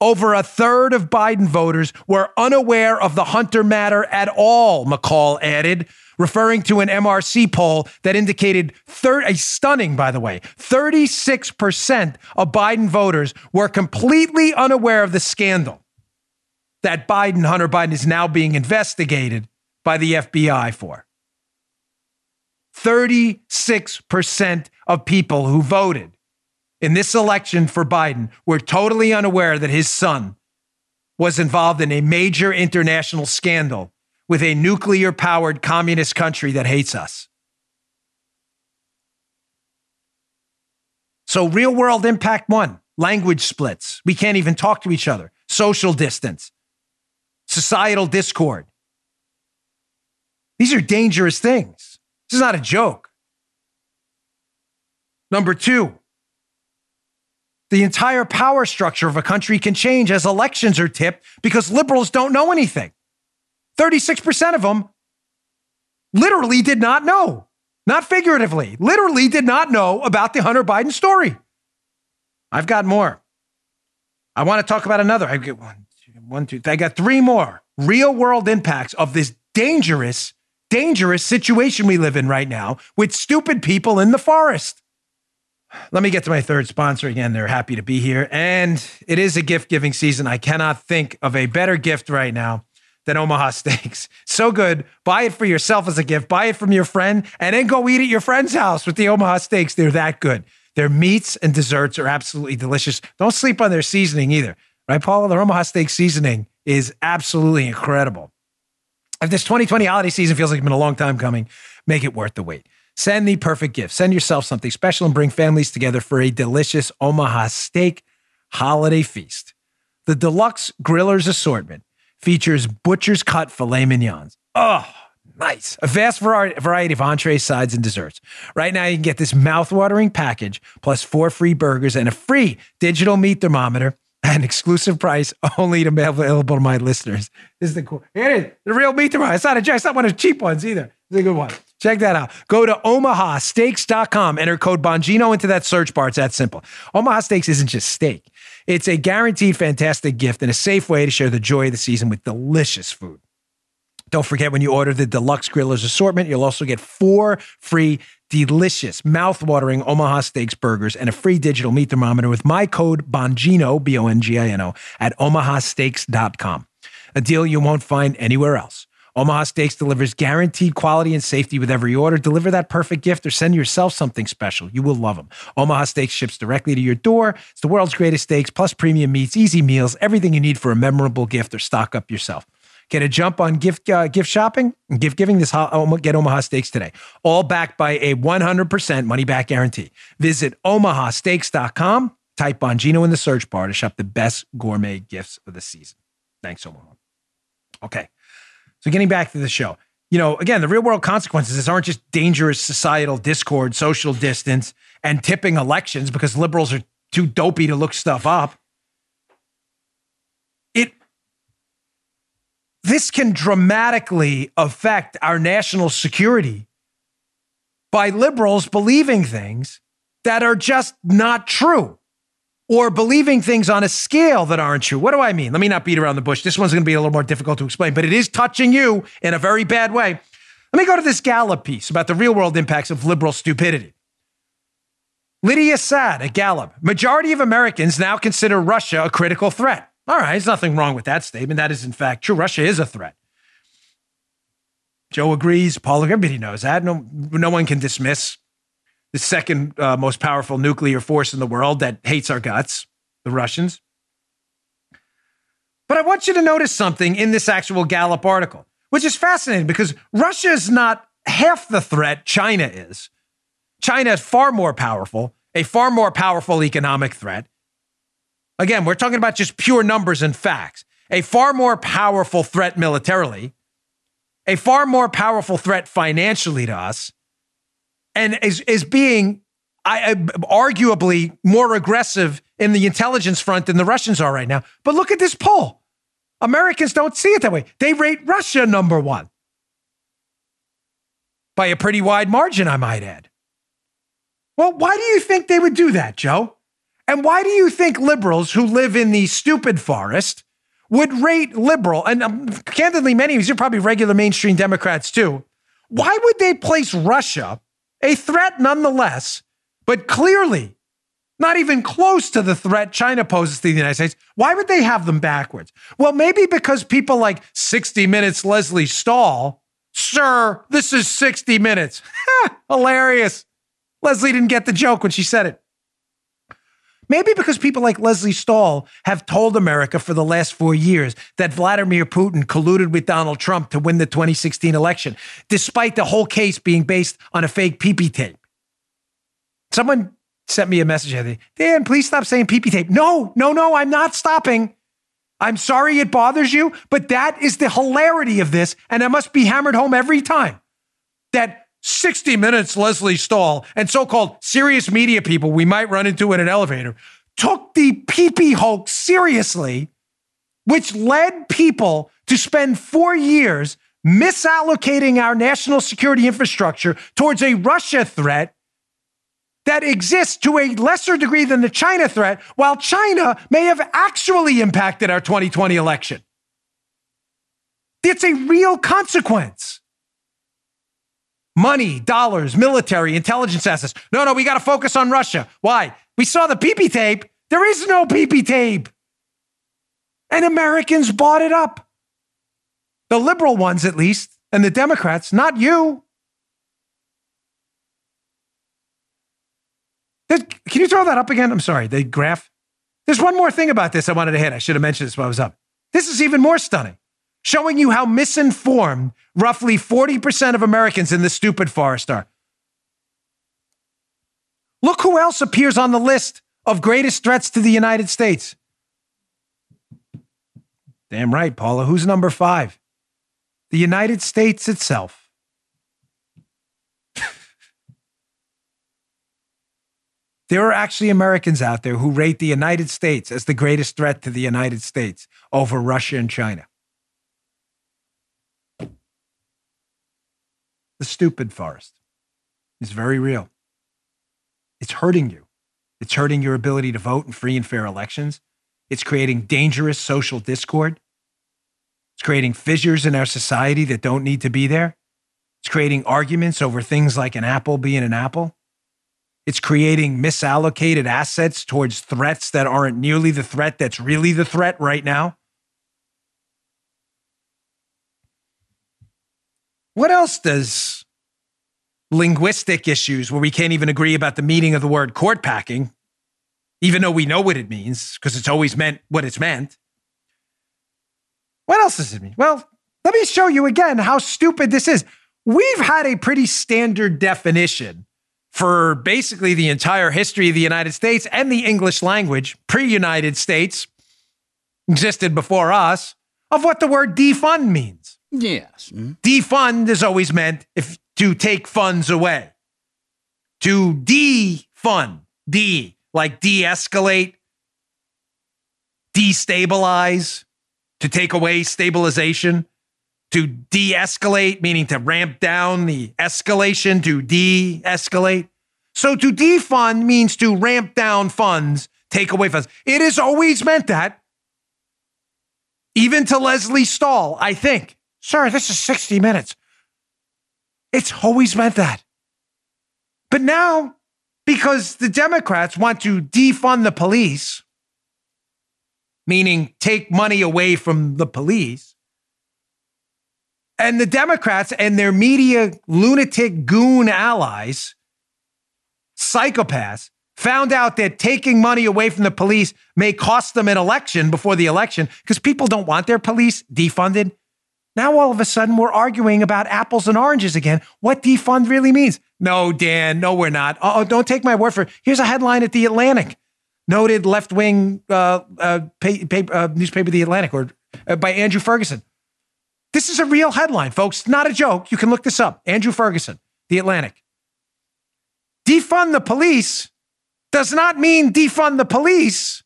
over a third of Biden voters were unaware of the Hunter matter at all, McCall added, referring to an MRC poll that indicated a stunning, by the way, 36% of Biden voters were completely unaware of the scandal that Biden, Hunter Biden, is now being investigated by the FBI for. 36% of people who voted in this election for Biden were totally unaware that his son was involved in a major international scandal with a nuclear powered communist country that hates us. So, real world impact one. language splits. We can't even talk to each other, social distance, societal discord. These are dangerous things. This is not a joke. Number two, the entire power structure of a country can change as elections are tipped because liberals don't know anything. 36% of them literally did not know, not figuratively, literally did not know about the Hunter Biden story. I've got more. I want to talk about another. I get one, two, one, two. I got three more real world impacts of this dangerous, dangerous situation we live in right now with stupid people in the forest. Let me get to my third sponsor again. They're happy to be here. And it is a gift giving season. I cannot think of a better gift right now than Omaha Steaks. So good. Buy it for yourself as a gift, buy it from your friend, and then go eat at your friend's house with the Omaha Steaks. They're that good. Their meats and desserts are absolutely delicious. Don't sleep on their seasoning either. Right, Paula? The Omaha Steak seasoning is absolutely incredible. If this 2020 holiday season feels like it's been a long time coming, make it worth the wait. Send the perfect gift. Send yourself something special and bring families together for a delicious Omaha steak holiday feast. The deluxe grillers assortment features butcher's cut filet mignons. Oh, nice. A vast variety of entrees, sides, and desserts. Right now, you can get this mouth-watering package plus four free burgers and a free digital meat thermometer at an exclusive price only available to my listeners. This is the cool. Here it is, the real meat thermometer. It's not a it's not one of the cheap ones either. It's a good one. Check that out. Go to omahasteaks.com, enter code Bongino into that search bar. It's that simple. Omaha Steaks isn't just steak, it's a guaranteed fantastic gift and a safe way to share the joy of the season with delicious food. Don't forget when you order the deluxe grillers assortment, you'll also get four free delicious, mouth-watering Omaha Steaks burgers and a free digital meat thermometer with my code Bongino, B O N G I N O, at omahasteaks.com. A deal you won't find anywhere else. Omaha Steaks delivers guaranteed quality and safety with every order. Deliver that perfect gift or send yourself something special. You will love them. Omaha Steaks ships directly to your door. It's the world's greatest steaks, plus premium meats, easy meals, everything you need for a memorable gift or stock up yourself. Get a jump on gift uh, gift shopping and gift giving this get Omaha Steaks today. All backed by a 100% money back guarantee. Visit omahasteaks.com. Type Bongino in the search bar to shop the best gourmet gifts of the season. Thanks, Omaha. Okay. So getting back to the show, you know, again, the real world consequences aren't just dangerous societal discord, social distance, and tipping elections because liberals are too dopey to look stuff up. It this can dramatically affect our national security by liberals believing things that are just not true or believing things on a scale that aren't true. What do I mean? Let me not beat around the bush. This one's going to be a little more difficult to explain, but it is touching you in a very bad way. Let me go to this Gallup piece about the real world impacts of liberal stupidity. Lydia Saad at Gallup. Majority of Americans now consider Russia a critical threat. All right, there's nothing wrong with that statement. That is, in fact, true. Russia is a threat. Joe agrees. Paul, everybody knows that. No, no one can dismiss the second uh, most powerful nuclear force in the world that hates our guts, the Russians. But I want you to notice something in this actual Gallup article, which is fascinating because Russia is not half the threat China is. China is far more powerful, a far more powerful economic threat. Again, we're talking about just pure numbers and facts. A far more powerful threat militarily, a far more powerful threat financially to us, and is is being I, arguably more aggressive in the intelligence front than the Russians are right now. But look at this poll. Americans don't see it that way. They rate Russia number one by a pretty wide margin, I might add. Well, why do you think they would do that, Joe? And why do you think liberals who live in the stupid forest would rate liberal, and um, candidly, many of you are probably regular mainstream Democrats too, why would they place Russia a threat nonetheless, but clearly not even close to the threat China poses to the United States. Why would they have them backwards? Well, maybe because people like 60 Minutes Lesley Stahl, sir, this is 60 Minutes. Hilarious. Lesley didn't get the joke when she said it. Maybe because people like Lesley Stahl have told America for the last four years that Vladimir Putin colluded with Donald Trump to win the 2016 election, despite the whole case being based on a fake PP tape. Someone sent me a message. Dan, please stop saying PP tape. No, no, no, I'm not stopping. I'm sorry it bothers you, but that is the hilarity of this. And it must be hammered home every time that 60 Minutes Lesley Stahl and so called serious media people we might run into in an elevator took the PP hoax seriously, which led people to spend four years misallocating our national security infrastructure towards a Russia threat that exists to a lesser degree than the China threat, while China may have actually impacted our 2020 election. It's a real consequence. Money, dollars, military, intelligence assets. No, no, we got to focus on Russia. Why? We saw the PP tape. There is no PP tape. And Americans bought it up. The liberal ones, at least, and the Democrats, not you. Can you throw that up again? I'm sorry, the graph. There's one more thing about this I wanted to hit. I should have mentioned this while I was up. This is even more stunning, showing you how misinformed roughly 40% of Americans in this stupid forest are. Look who else appears on the list of greatest threats to the United States. Damn right, Paula. Who's number five? The United States itself. there are actually Americans out there who rate the United States as the greatest threat to the United States over Russia and China. The stupid forest is very real. It's hurting you. It's hurting your ability to vote in free and fair elections. It's creating dangerous social discord. It's creating fissures in our society that don't need to be there. It's creating arguments over things like an apple being an apple. It's creating misallocated assets towards threats that aren't nearly the threat that's really the threat right now. What else does linguistic issues where we can't even agree about the meaning of the word court packing, even though we know what it means because it's always meant what it's meant? What else does it mean? Well, let me show you again how stupid this is. We've had a pretty standard definition for basically the entire history of the United States and the English language, pre United States, existed before us, of what the word defund means. Yes. Mm-hmm. Defund is always meant if to take funds away. To defund, de, like de escalate, destabilize, to take away stabilization, to de escalate, meaning to ramp down the escalation, to de escalate. So to defund means to ramp down funds, take away funds. It has always meant that. Even to Lesley Stahl, I think. Sir, this is 60 minutes. It's always meant that. But now, because the Democrats want to defund the police, meaning take money away from the police. And the Democrats and their media lunatic goon allies, psychopaths, found out that taking money away from the police may cost them an election before the election because people don't want their police defunded. Now, all of a sudden, we're arguing about apples and oranges again. What defund really means. No, Dan, no, we're not. Oh, don't take my word for it. Here's a headline at The Atlantic noted left wing uh, uh, uh, newspaper, The Atlantic, or uh, by Andrew Ferguson. This is a real headline, folks. Not a joke. You can look this up. Andrew Ferguson, The Atlantic. Defund the police does not mean defund the police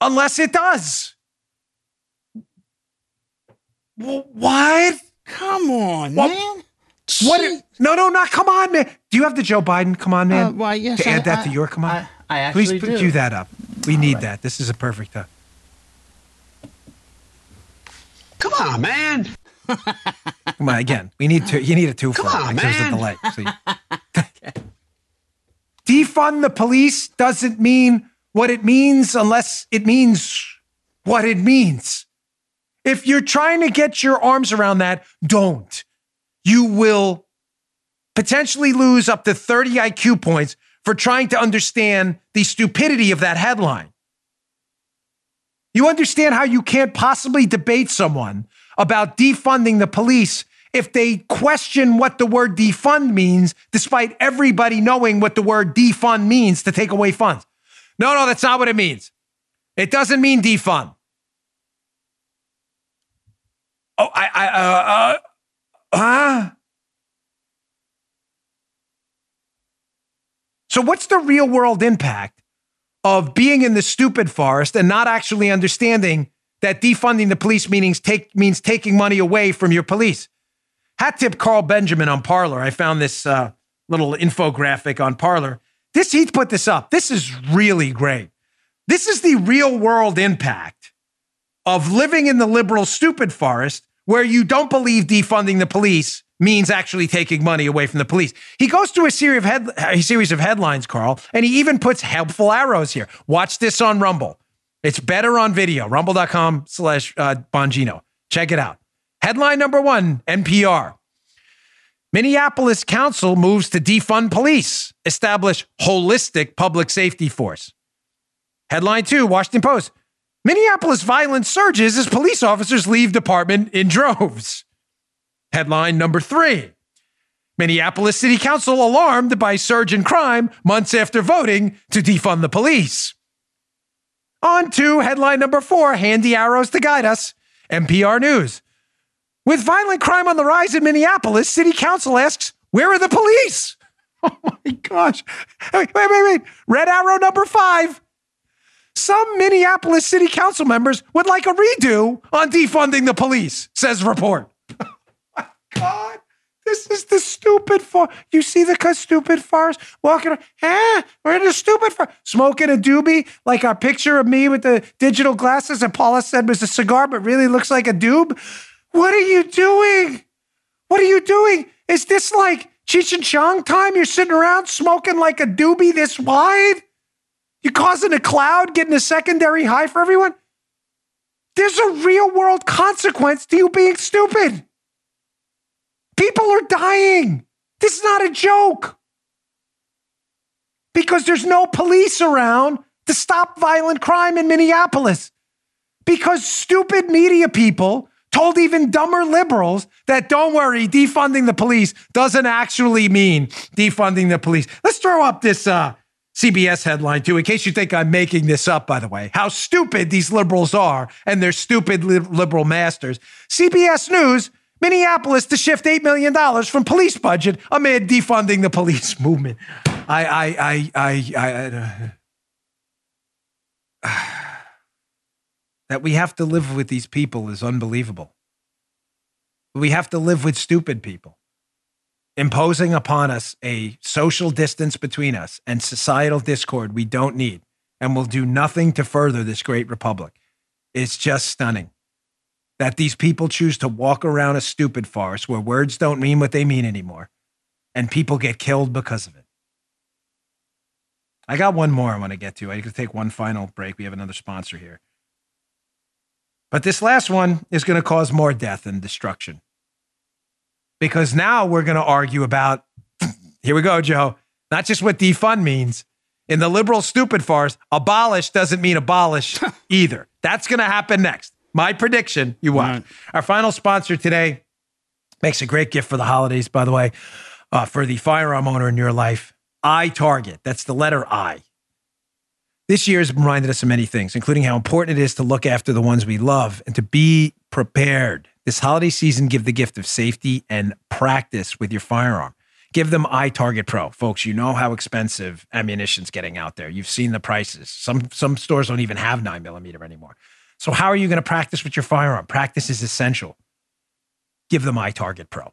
unless it does. What? Come on, what? man. What? No, no, not come on, man. Do you have the Joe Biden come on, man? Uh, why, yes, to add that I, to your come on? I, I actually Please do. that up. We All need right. that. This is a perfect time. Come on, man. Come on, again. We need to. You need a two Come on, it. man. There's a delay. So you, defund the police doesn't mean what it means unless it means what it means. If you're trying to get your arms around that, don't. You will potentially lose up to 30 IQ points for trying to understand the stupidity of that headline. You understand how you can't possibly debate someone about defunding the police if they question what the word defund means, despite everybody knowing what the word defund means to take away funds. No, no, that's not what it means. It doesn't mean defund. Oh, I, I, uh, uh, huh? So, what's the real world impact of being in the stupid forest and not actually understanding that defunding the police means, take, means taking money away from your police? Hat tip Carl Benjamin on Parler. I found this uh, little infographic on Parler. This he put this up. This is really great. This is the real world impact of living in the liberal stupid forest where you don't believe defunding the police means actually taking money away from the police. He goes through a series of head, a series of headlines, Carl, and he even puts helpful arrows here. Watch this on Rumble. It's better on video. Rumble.com slash uh, Bongino. Check it out. Headline number one, NPR. Minneapolis Council moves to defund police, establish holistic public safety force. Headline two, Washington Post. Minneapolis violence surges as police officers leave department in droves. Headline number three Minneapolis City Council alarmed by surge in crime months after voting to defund the police. On to headline number four handy arrows to guide us. NPR News. With violent crime on the rise in Minneapolis, City Council asks, Where are the police? Oh my gosh. Wait, wait, wait. Red arrow number five. Some Minneapolis City Council members would like a redo on defunding the police, says report. my God. This is the stupid farce. You see the stupid farce walking around. Ah, we're in a stupid farce. Smoking a doobie, like our picture of me with the digital glasses that Paula said was a cigar, but really looks like a doob. What are you doing? What are you doing? Is this like Cheech and Chong time? You're sitting around smoking like a doobie this wide? You causing a cloud, getting a secondary high for everyone? There's a real world consequence to you being stupid. People are dying. This is not a joke. Because there's no police around to stop violent crime in Minneapolis. Because stupid media people told even dumber liberals that don't worry, defunding the police doesn't actually mean defunding the police. Let's throw up this uh, CBS headline too, in case you think I'm making this up, by the way. How stupid these liberals are and their stupid li- liberal masters. CBS News Minneapolis to shift $8 million from police budget amid defunding the police movement. I, I, I, I, I, uh, that we have to live with these people is unbelievable. We have to live with stupid people imposing upon us a social distance between us and societal discord we don't need and will do nothing to further this great republic. It's just stunning that these people choose to walk around a stupid farce where words don't mean what they mean anymore and people get killed because of it. I got one more I want to get to. I could take one final break. We have another sponsor here. But this last one is going to cause more death and destruction. Because now we're going to argue about here we go, Joe, not just what defund means. In the liberal stupid farce, abolish doesn't mean abolish either. That's going to happen next. My prediction, you watch. Right. Our final sponsor today makes a great gift for the holidays, by the way, uh, for the firearm owner in your life. iTarget. That's the letter I. This year has reminded us of many things, including how important it is to look after the ones we love and to be prepared. This holiday season, give the gift of safety and practice with your firearm. Give them iTarget Pro. Folks, you know how expensive ammunition's getting out there. You've seen the prices. Some some stores don't even have 9 millimeter anymore. So, how are you going to practice with your firearm? Practice is essential. Give them iTarget Pro.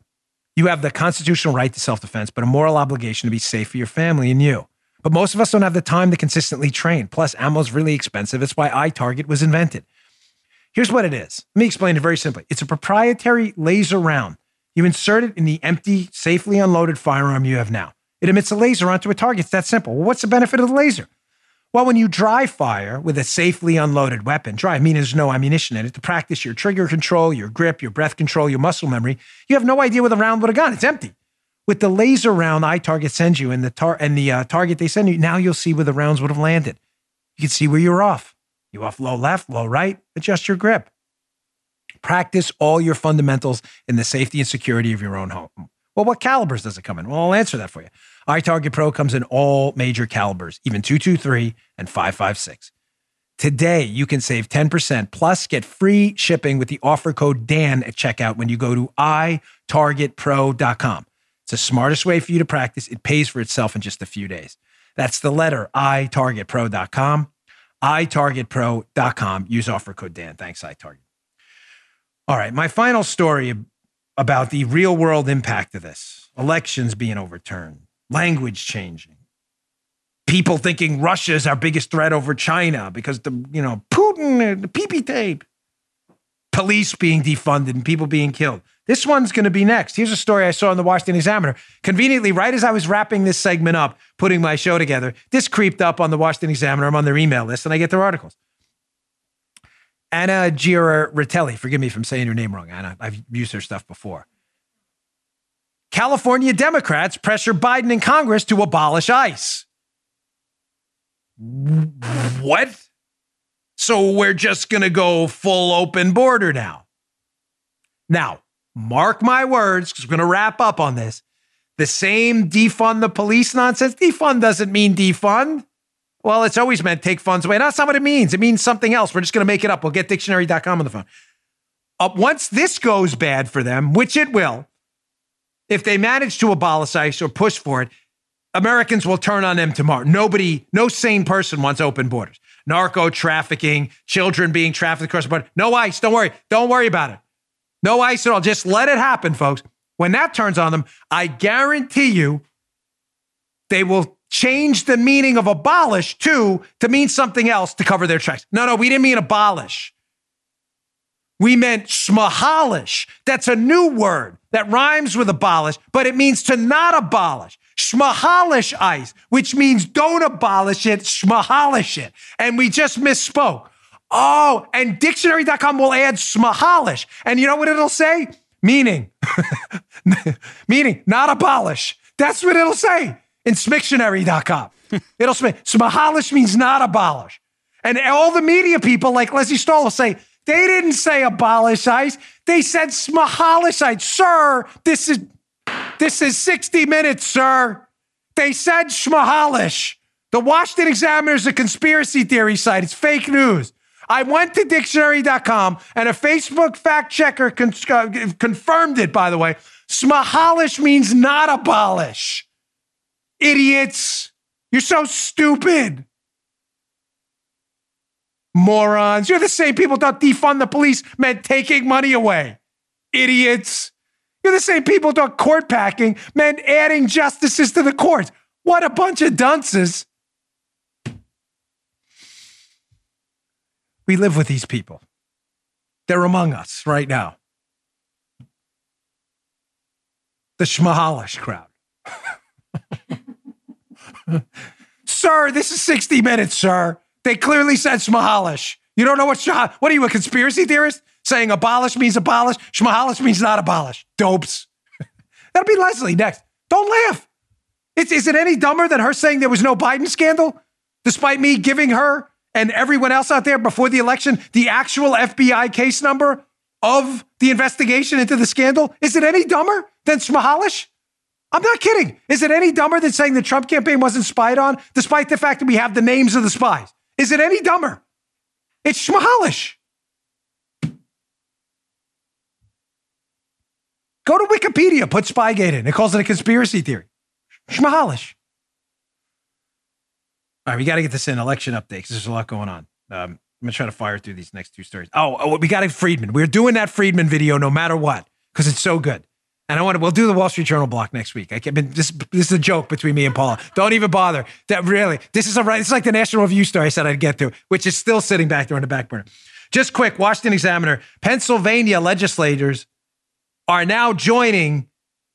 You have the constitutional right to self defense, but a moral obligation to be safe for your family and you. But most of us don't have the time to consistently train. Plus, ammo's really expensive. That's why iTarget was invented. Here's what it is. Let me explain it very simply. It's a proprietary laser round. You insert it in the empty, safely unloaded firearm you have now. It emits a laser onto a target. It's that simple. Well, what's the benefit of the laser? Well, when you dry fire with a safely unloaded weapon, dry meaning there's no ammunition in it, to practice your trigger control, your grip, your breath control, your muscle memory, you have no idea where the round would have gone. It's empty. With the laser round iTarget sends you and the tar- and the uh, target they send you, now you'll see where the rounds would have landed. You can see where you're off. You off low left, low right, adjust your grip. Practice all your fundamentals in the safety and security of your own home. Well, what calibers does it come in? Well, I'll answer that for you. iTarget Pro comes in all major calibers, even 223 and 556. Today, you can save 10% plus get free shipping with the offer code DAN at checkout when you go to itargetpro.com. It's the smartest way for you to practice. It pays for itself in just a few days. That's the letter itargetpro.com. itargetpro.com. Use offer code Dan. Thanks, iTarget. All right, my final story about the real world impact of this elections being overturned, language changing, people thinking Russia is our biggest threat over China because the, you know, Putin, the PP tape, police being defunded and people being killed. This one's going to be next. Here's a story I saw in the Washington Examiner. Conveniently, right as I was wrapping this segment up, putting my show together, this creeped up on the Washington Examiner. I'm on their email list and I get their articles. Anna Giaritelli, forgive me if I'm saying your name wrong, Anna. I've used her stuff before. California Democrats pressure Biden in Congress to abolish ICE. What? So we're just going to go full open border now. Now, mark my words, because we're going to wrap up on this. The same defund the police nonsense. Defund doesn't mean defund. Well, it's always meant take funds away. That's not what it means. It means something else. We're just going to make it up. We'll get dictionary.com on the phone. Uh, once this goes bad for them, which it will, if they manage to abolish ICE or push for it, Americans will turn on them tomorrow. Nobody, no sane person wants open borders. Narco trafficking, children being trafficked across the border. No ICE. Don't worry. Don't worry about it. No ICE at all. Just let it happen, folks. When that turns on them, I guarantee you they will change the meaning of abolish to to mean something else to cover their tracks. No, no, we didn't mean abolish. We meant smahalish. That's a new word that rhymes with abolish, but it means to not abolish. Schmahalish ice, which means don't abolish it, schmahalish it. And we just misspoke. Oh, and dictionary.com will add smahalish. And you know what it'll say? Meaning, meaning not abolish. That's what it'll say in Smictionary.com. It'll say smahalish means not abolish. And all the media people like Lesley Stahl will say, they didn't say abolish ICE. They said smahalish ICE. Sir, this is this is 60 minutes, sir. They said smahalish. The Washington Examiner is a conspiracy theory site. It's fake news. I went to dictionary.com and a Facebook fact checker con- uh, confirmed it, by the way. Smahalish means not abolish. Idiots. You're so stupid. Morons. You're the same people that defund the police meant taking money away. Idiots. You're the same people thought court packing meant adding justices to the courts. What a bunch of dunces. We live with these people. They're among us right now. The Schmahalish crowd. sir, this is 60 minutes, sir. They clearly said Schmahalish. You don't know what Shah, what are you, a conspiracy theorist? Saying abolish means abolish, Schmahalish means not abolish. Dopes. That'll be Lesley next. Don't laugh. It's, is it any dumber than her saying there was no Biden scandal? Despite me giving her and everyone else out there before the election the actual FBI case number of the investigation into the scandal? Is it any dumber than Smahalish? I'm not kidding. Is it any dumber than saying the Trump campaign wasn't spied on, despite the fact that we have the names of the spies? Is it any dumber? It's Schmahalish. Go to Wikipedia, put Spygate in. It calls it a conspiracy theory. Schmahalish. All right, we got to get this in election update because there's a lot going on. Um, I'm gonna try to fire through these next two stories. Oh, oh we got a Friedman. We're doing that Friedman video no matter what because it's so good. And I want to. We'll do the Wall Street Journal block next week. I can't. this this is a joke between me and Paula. Don't even bother. That really. This is a right. It's like the National Review story I said I'd get to, which is still sitting back there on the back burner. Just quick, Washington Examiner. Pennsylvania legislators are now joining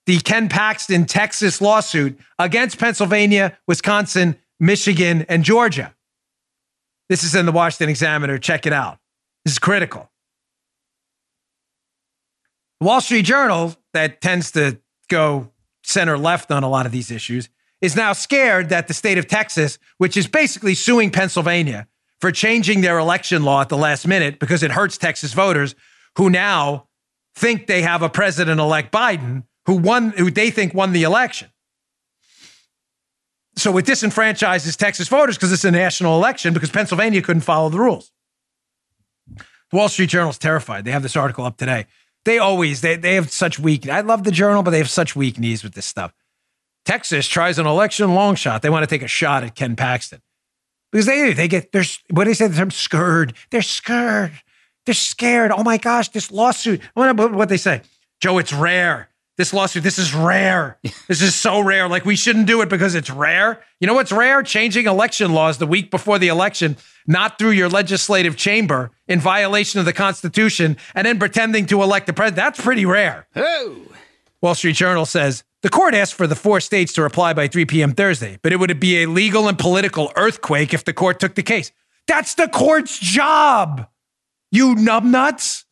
the Ken Paxton Texas lawsuit against Pennsylvania, Wisconsin, Michigan, and Georgia. This is in the Washington Examiner. Check it out. This is critical. The Wall Street Journal, that tends to go center left on a lot of these issues, is now scared that the state of Texas, which is basically suing Pennsylvania for changing their election law at the last minute because it hurts Texas voters, who now think they have a president elect Biden who won, who they think won the election. So it disenfranchises Texas voters because it's a national election because Pennsylvania couldn't follow the rules. The Wall Street Journal is terrified. They have this article up today. They always they they have such weak. I love the journal, but they have such weak knees with this stuff. Texas tries an election long shot. They want to take a shot at Ken Paxton because they they get they're what do they say the term scared. They're scared. They're scared. Oh my gosh, this lawsuit. What what they say, Joe? It's rare. This lawsuit, this is rare. This is so rare. Like we shouldn't do it because it's rare. You know what's rare? Changing election laws the week before the election, not through your legislative chamber in violation of the Constitution, and then pretending to elect the president. That's pretty rare. Oh. Wall Street Journal says the court asked for the four states to reply by 3 p.m. Thursday, but it would be a legal and political earthquake if the court took the case. That's the court's job. You numbnuts.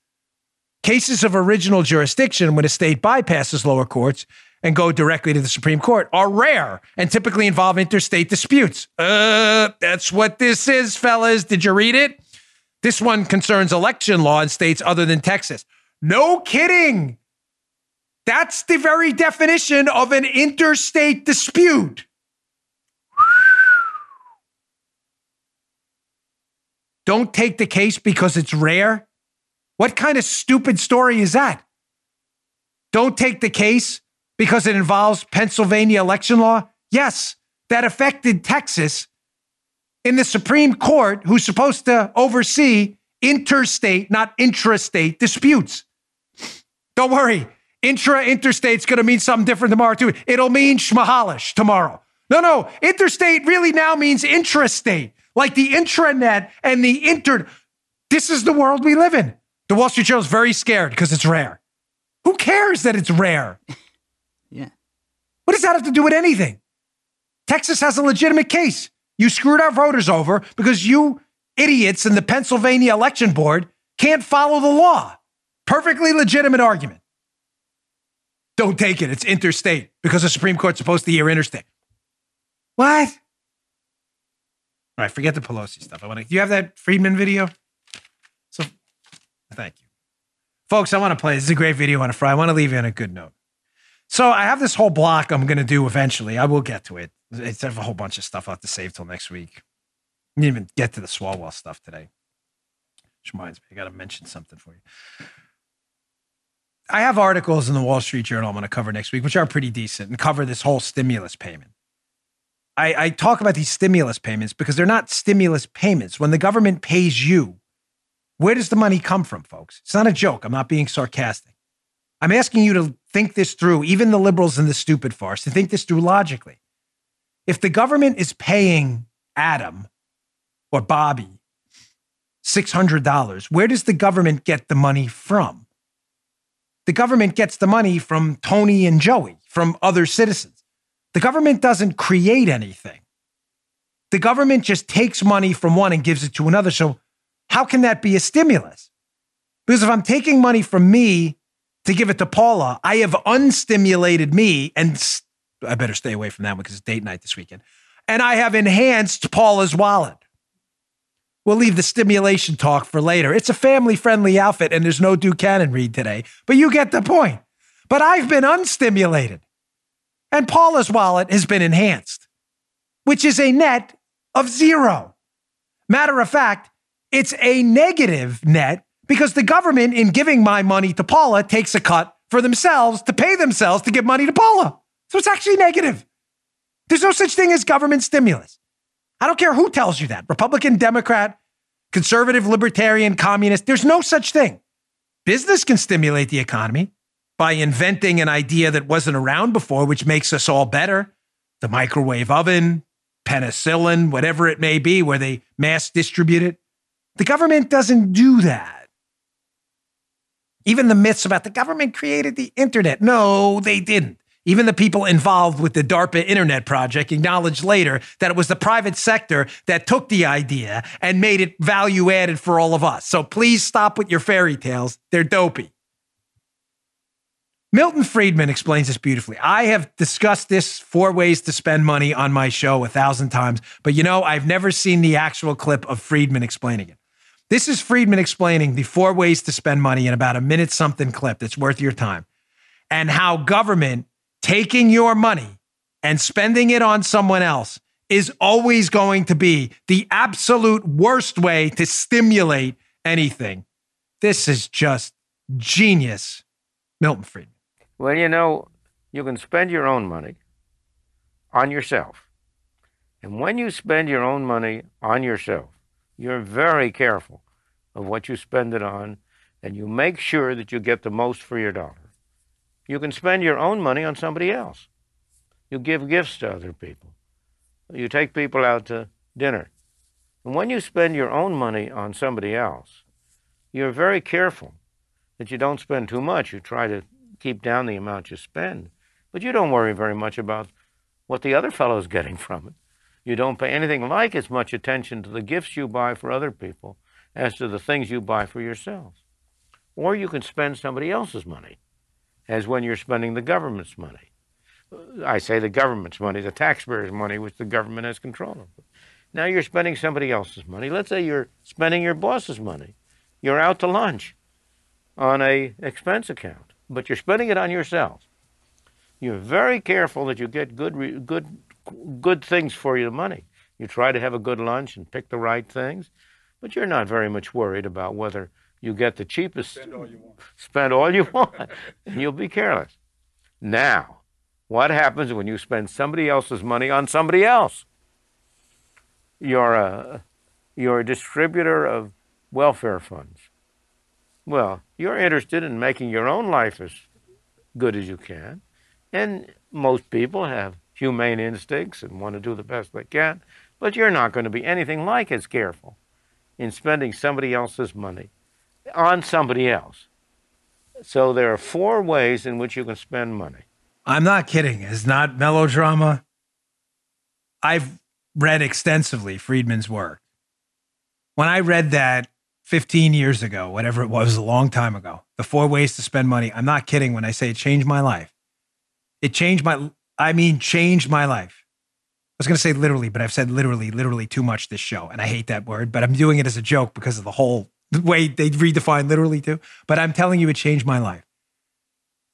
Cases of original jurisdiction, when a state bypasses lower courts and go directly to the Supreme Court, are rare and typically involve interstate disputes. Uh, that's what this is, fellas. Did you read it? This one concerns election law in states other than Texas. No kidding. That's the very definition of an interstate dispute. Don't take the case because it's rare. What kind of stupid story is that? Don't take the case because it involves Pennsylvania election law? Yes, that affected Texas in the Supreme Court, who's supposed to oversee interstate, not intrastate disputes. Don't worry. Intra interstate's going to mean something different tomorrow, too. It'll mean schmahalish tomorrow. No, no. Interstate really now means intrastate, like the intranet and the inter. This is the world we live in. The Wall Street Journal is very scared because it's rare. Who cares that it's rare? Yeah. What does that have to do with anything? Texas has a legitimate case. You screwed our voters over because you idiots in the Pennsylvania election board can't follow the law. Perfectly legitimate argument. Don't take it. It's interstate because the Supreme Court's supposed to hear interstate. What? All right, forget the Pelosi stuff. I want to. Do you have that Friedman video? Thank you, folks. I want to play. This is a great video on a Friday. I want to leave you on a good note. So, I have this whole block I'm going to do eventually. I will get to it. It's have a whole bunch of stuff I have to save till next week. I didn't even get to the Swalwell stuff today. Which reminds me, I got to mention something for you. I have articles in the Wall Street Journal I'm going to cover next week, which are pretty decent and cover this whole stimulus payment. I, I, talk about these stimulus payments because they're not stimulus payments. When the government pays you, where does the money come from, folks? It's not a joke. I'm not being sarcastic. I'm asking you to think this through, even the liberals and the stupid farce, to think this through logically. If the government is paying Adam or Bobby $600, where does the government get the money from? The government gets the money from Tony and Joey, from other citizens. The government doesn't create anything. The government just takes money from one and gives it to another. So, how can that be a stimulus? Because if I'm taking money from me to give it to Paula, I have unstimulated me, and I better stay away from that one because it's date night this weekend. And I have enhanced Paula's wallet. We'll leave the stimulation talk for later. It's a family friendly outfit, and there's no Duke Cannon read today, but you get the point. But I've been unstimulated, and Paula's wallet has been enhanced, which is a net of zero. Matter of fact, it's a negative net because the government, in giving my money to Paula, takes a cut for themselves to pay themselves to give money to Paula. So it's actually negative. There's no such thing as government stimulus. I don't care who tells you that Republican, Democrat, conservative, libertarian, communist. There's no such thing. Business can stimulate the economy by inventing an idea that wasn't around before, which makes us all better. The microwave oven, penicillin, whatever it may be, where they mass distribute it. The government doesn't do that. Even the myths about the government created the internet. No, they didn't. Even the people involved with the DARPA Internet project acknowledged later that it was the private sector that took the idea and made it value added for all of us. So please stop with your fairy tales. They're dopey. Milton Friedman explains this beautifully. I have discussed this four ways to spend money on my show a thousand times, but you know, I've never seen the actual clip of Friedman explaining it. This is Friedman explaining the four ways to spend money in about a minute something clip that's worth your time and how government taking your money and spending it on someone else is always going to be the absolute worst way to stimulate anything. This is just genius, Milton Friedman. Well, you know, you can spend your own money on yourself. And when you spend your own money on yourself, you're very careful of what you spend it on, and you make sure that you get the most for your dollar. You can spend your own money on somebody else. You give gifts to other people. You take people out to dinner. And when you spend your own money on somebody else, you're very careful that you don't spend too much. You try to keep down the amount you spend. But you don't worry very much about what the other fellow's getting from it. You don't pay anything like as much attention to the gifts you buy for other people as to the things you buy for yourself. Or you can spend somebody else's money, as when you're spending the government's money. I say the government's money, the taxpayers' money, which the government has control of. Now you're spending somebody else's money. Let's say you're spending your boss's money. You're out to lunch on a expense account, but you're spending it on yourself. You're very careful that you get good, good, good things for your money. You try to have a good lunch and pick the right things, but you're not very much worried about whether you get the cheapest. Spend all you want. Spend all you want, and you'll be careless. Now, what happens when you spend somebody else's money on somebody else? You're a, you're a distributor of welfare funds. Well, you're interested in making your own life as good as you can. And most people have humane instincts and want to do the best they can, but you're not going to be anything like as careful in spending somebody else's money on somebody else. So there are four ways in which you can spend money. I'm not kidding. It's not melodrama. I've read extensively Friedman's work. When I read that 15 years ago, whatever it was, a long time ago, the four ways to spend money, I'm not kidding when I say it changed my life. It changed my, I mean, changed my life. I was going to say literally, but I've said literally, literally too much this show. And I hate that word, but I'm doing it as a joke because of the whole way they redefine literally too. But I'm telling you, it changed my life.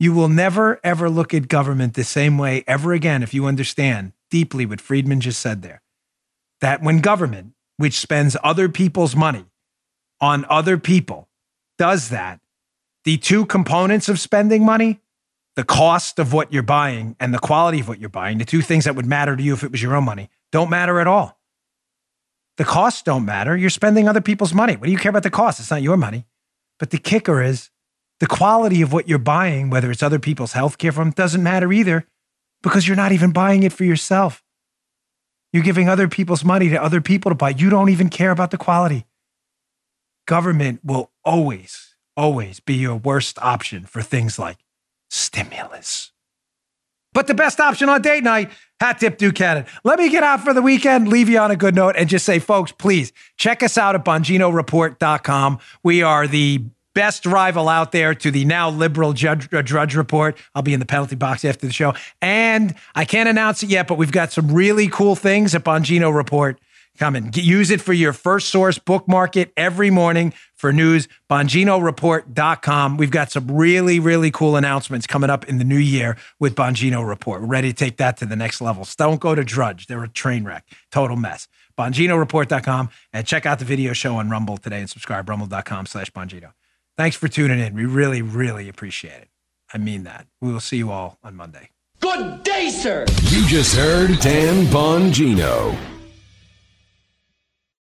You will never, ever look at government the same way ever again if you understand deeply what Friedman just said there. That when government, which spends other people's money on other people, does that, the two components of spending money, the cost of what you're buying and the quality of what you're buying, the two things that would matter to you if it was your own money, don't matter at all. The costs don't matter. You're spending other people's money. What do you care about the cost? It's not your money. But the kicker is the quality of what you're buying, whether it's other people's health care from, doesn't matter either because you're not even buying it for yourself. You're giving other people's money to other people to buy. You don't even care about the quality. Government will always, always be your worst option for things like stimulus. But the best option on date night, hat tip Duquesne. Let me get out for the weekend, leave you on a good note, and just say, folks, please check us out at BonginoReport.com. We are the best rival out there to the now liberal Judge, uh, Drudge Report. I'll be in the penalty box after the show. And I can't announce it yet, but we've got some really cool things at Bongino Report coming. Use it for your first source, bookmark it every morning for news. BonginoReport.com. We've got some really, really cool announcements coming up in the new year with Bongino Report. We're ready to take that to the next level. don't go to Drudge. They're a train wreck, total mess. BonginoReport.com and check out the video show on Rumble today and subscribe, rumble.com slash Bongino. Thanks for tuning in. We really, really appreciate it. I mean that. We will see you all on Monday. Good day, sir. You just heard Dan Bongino.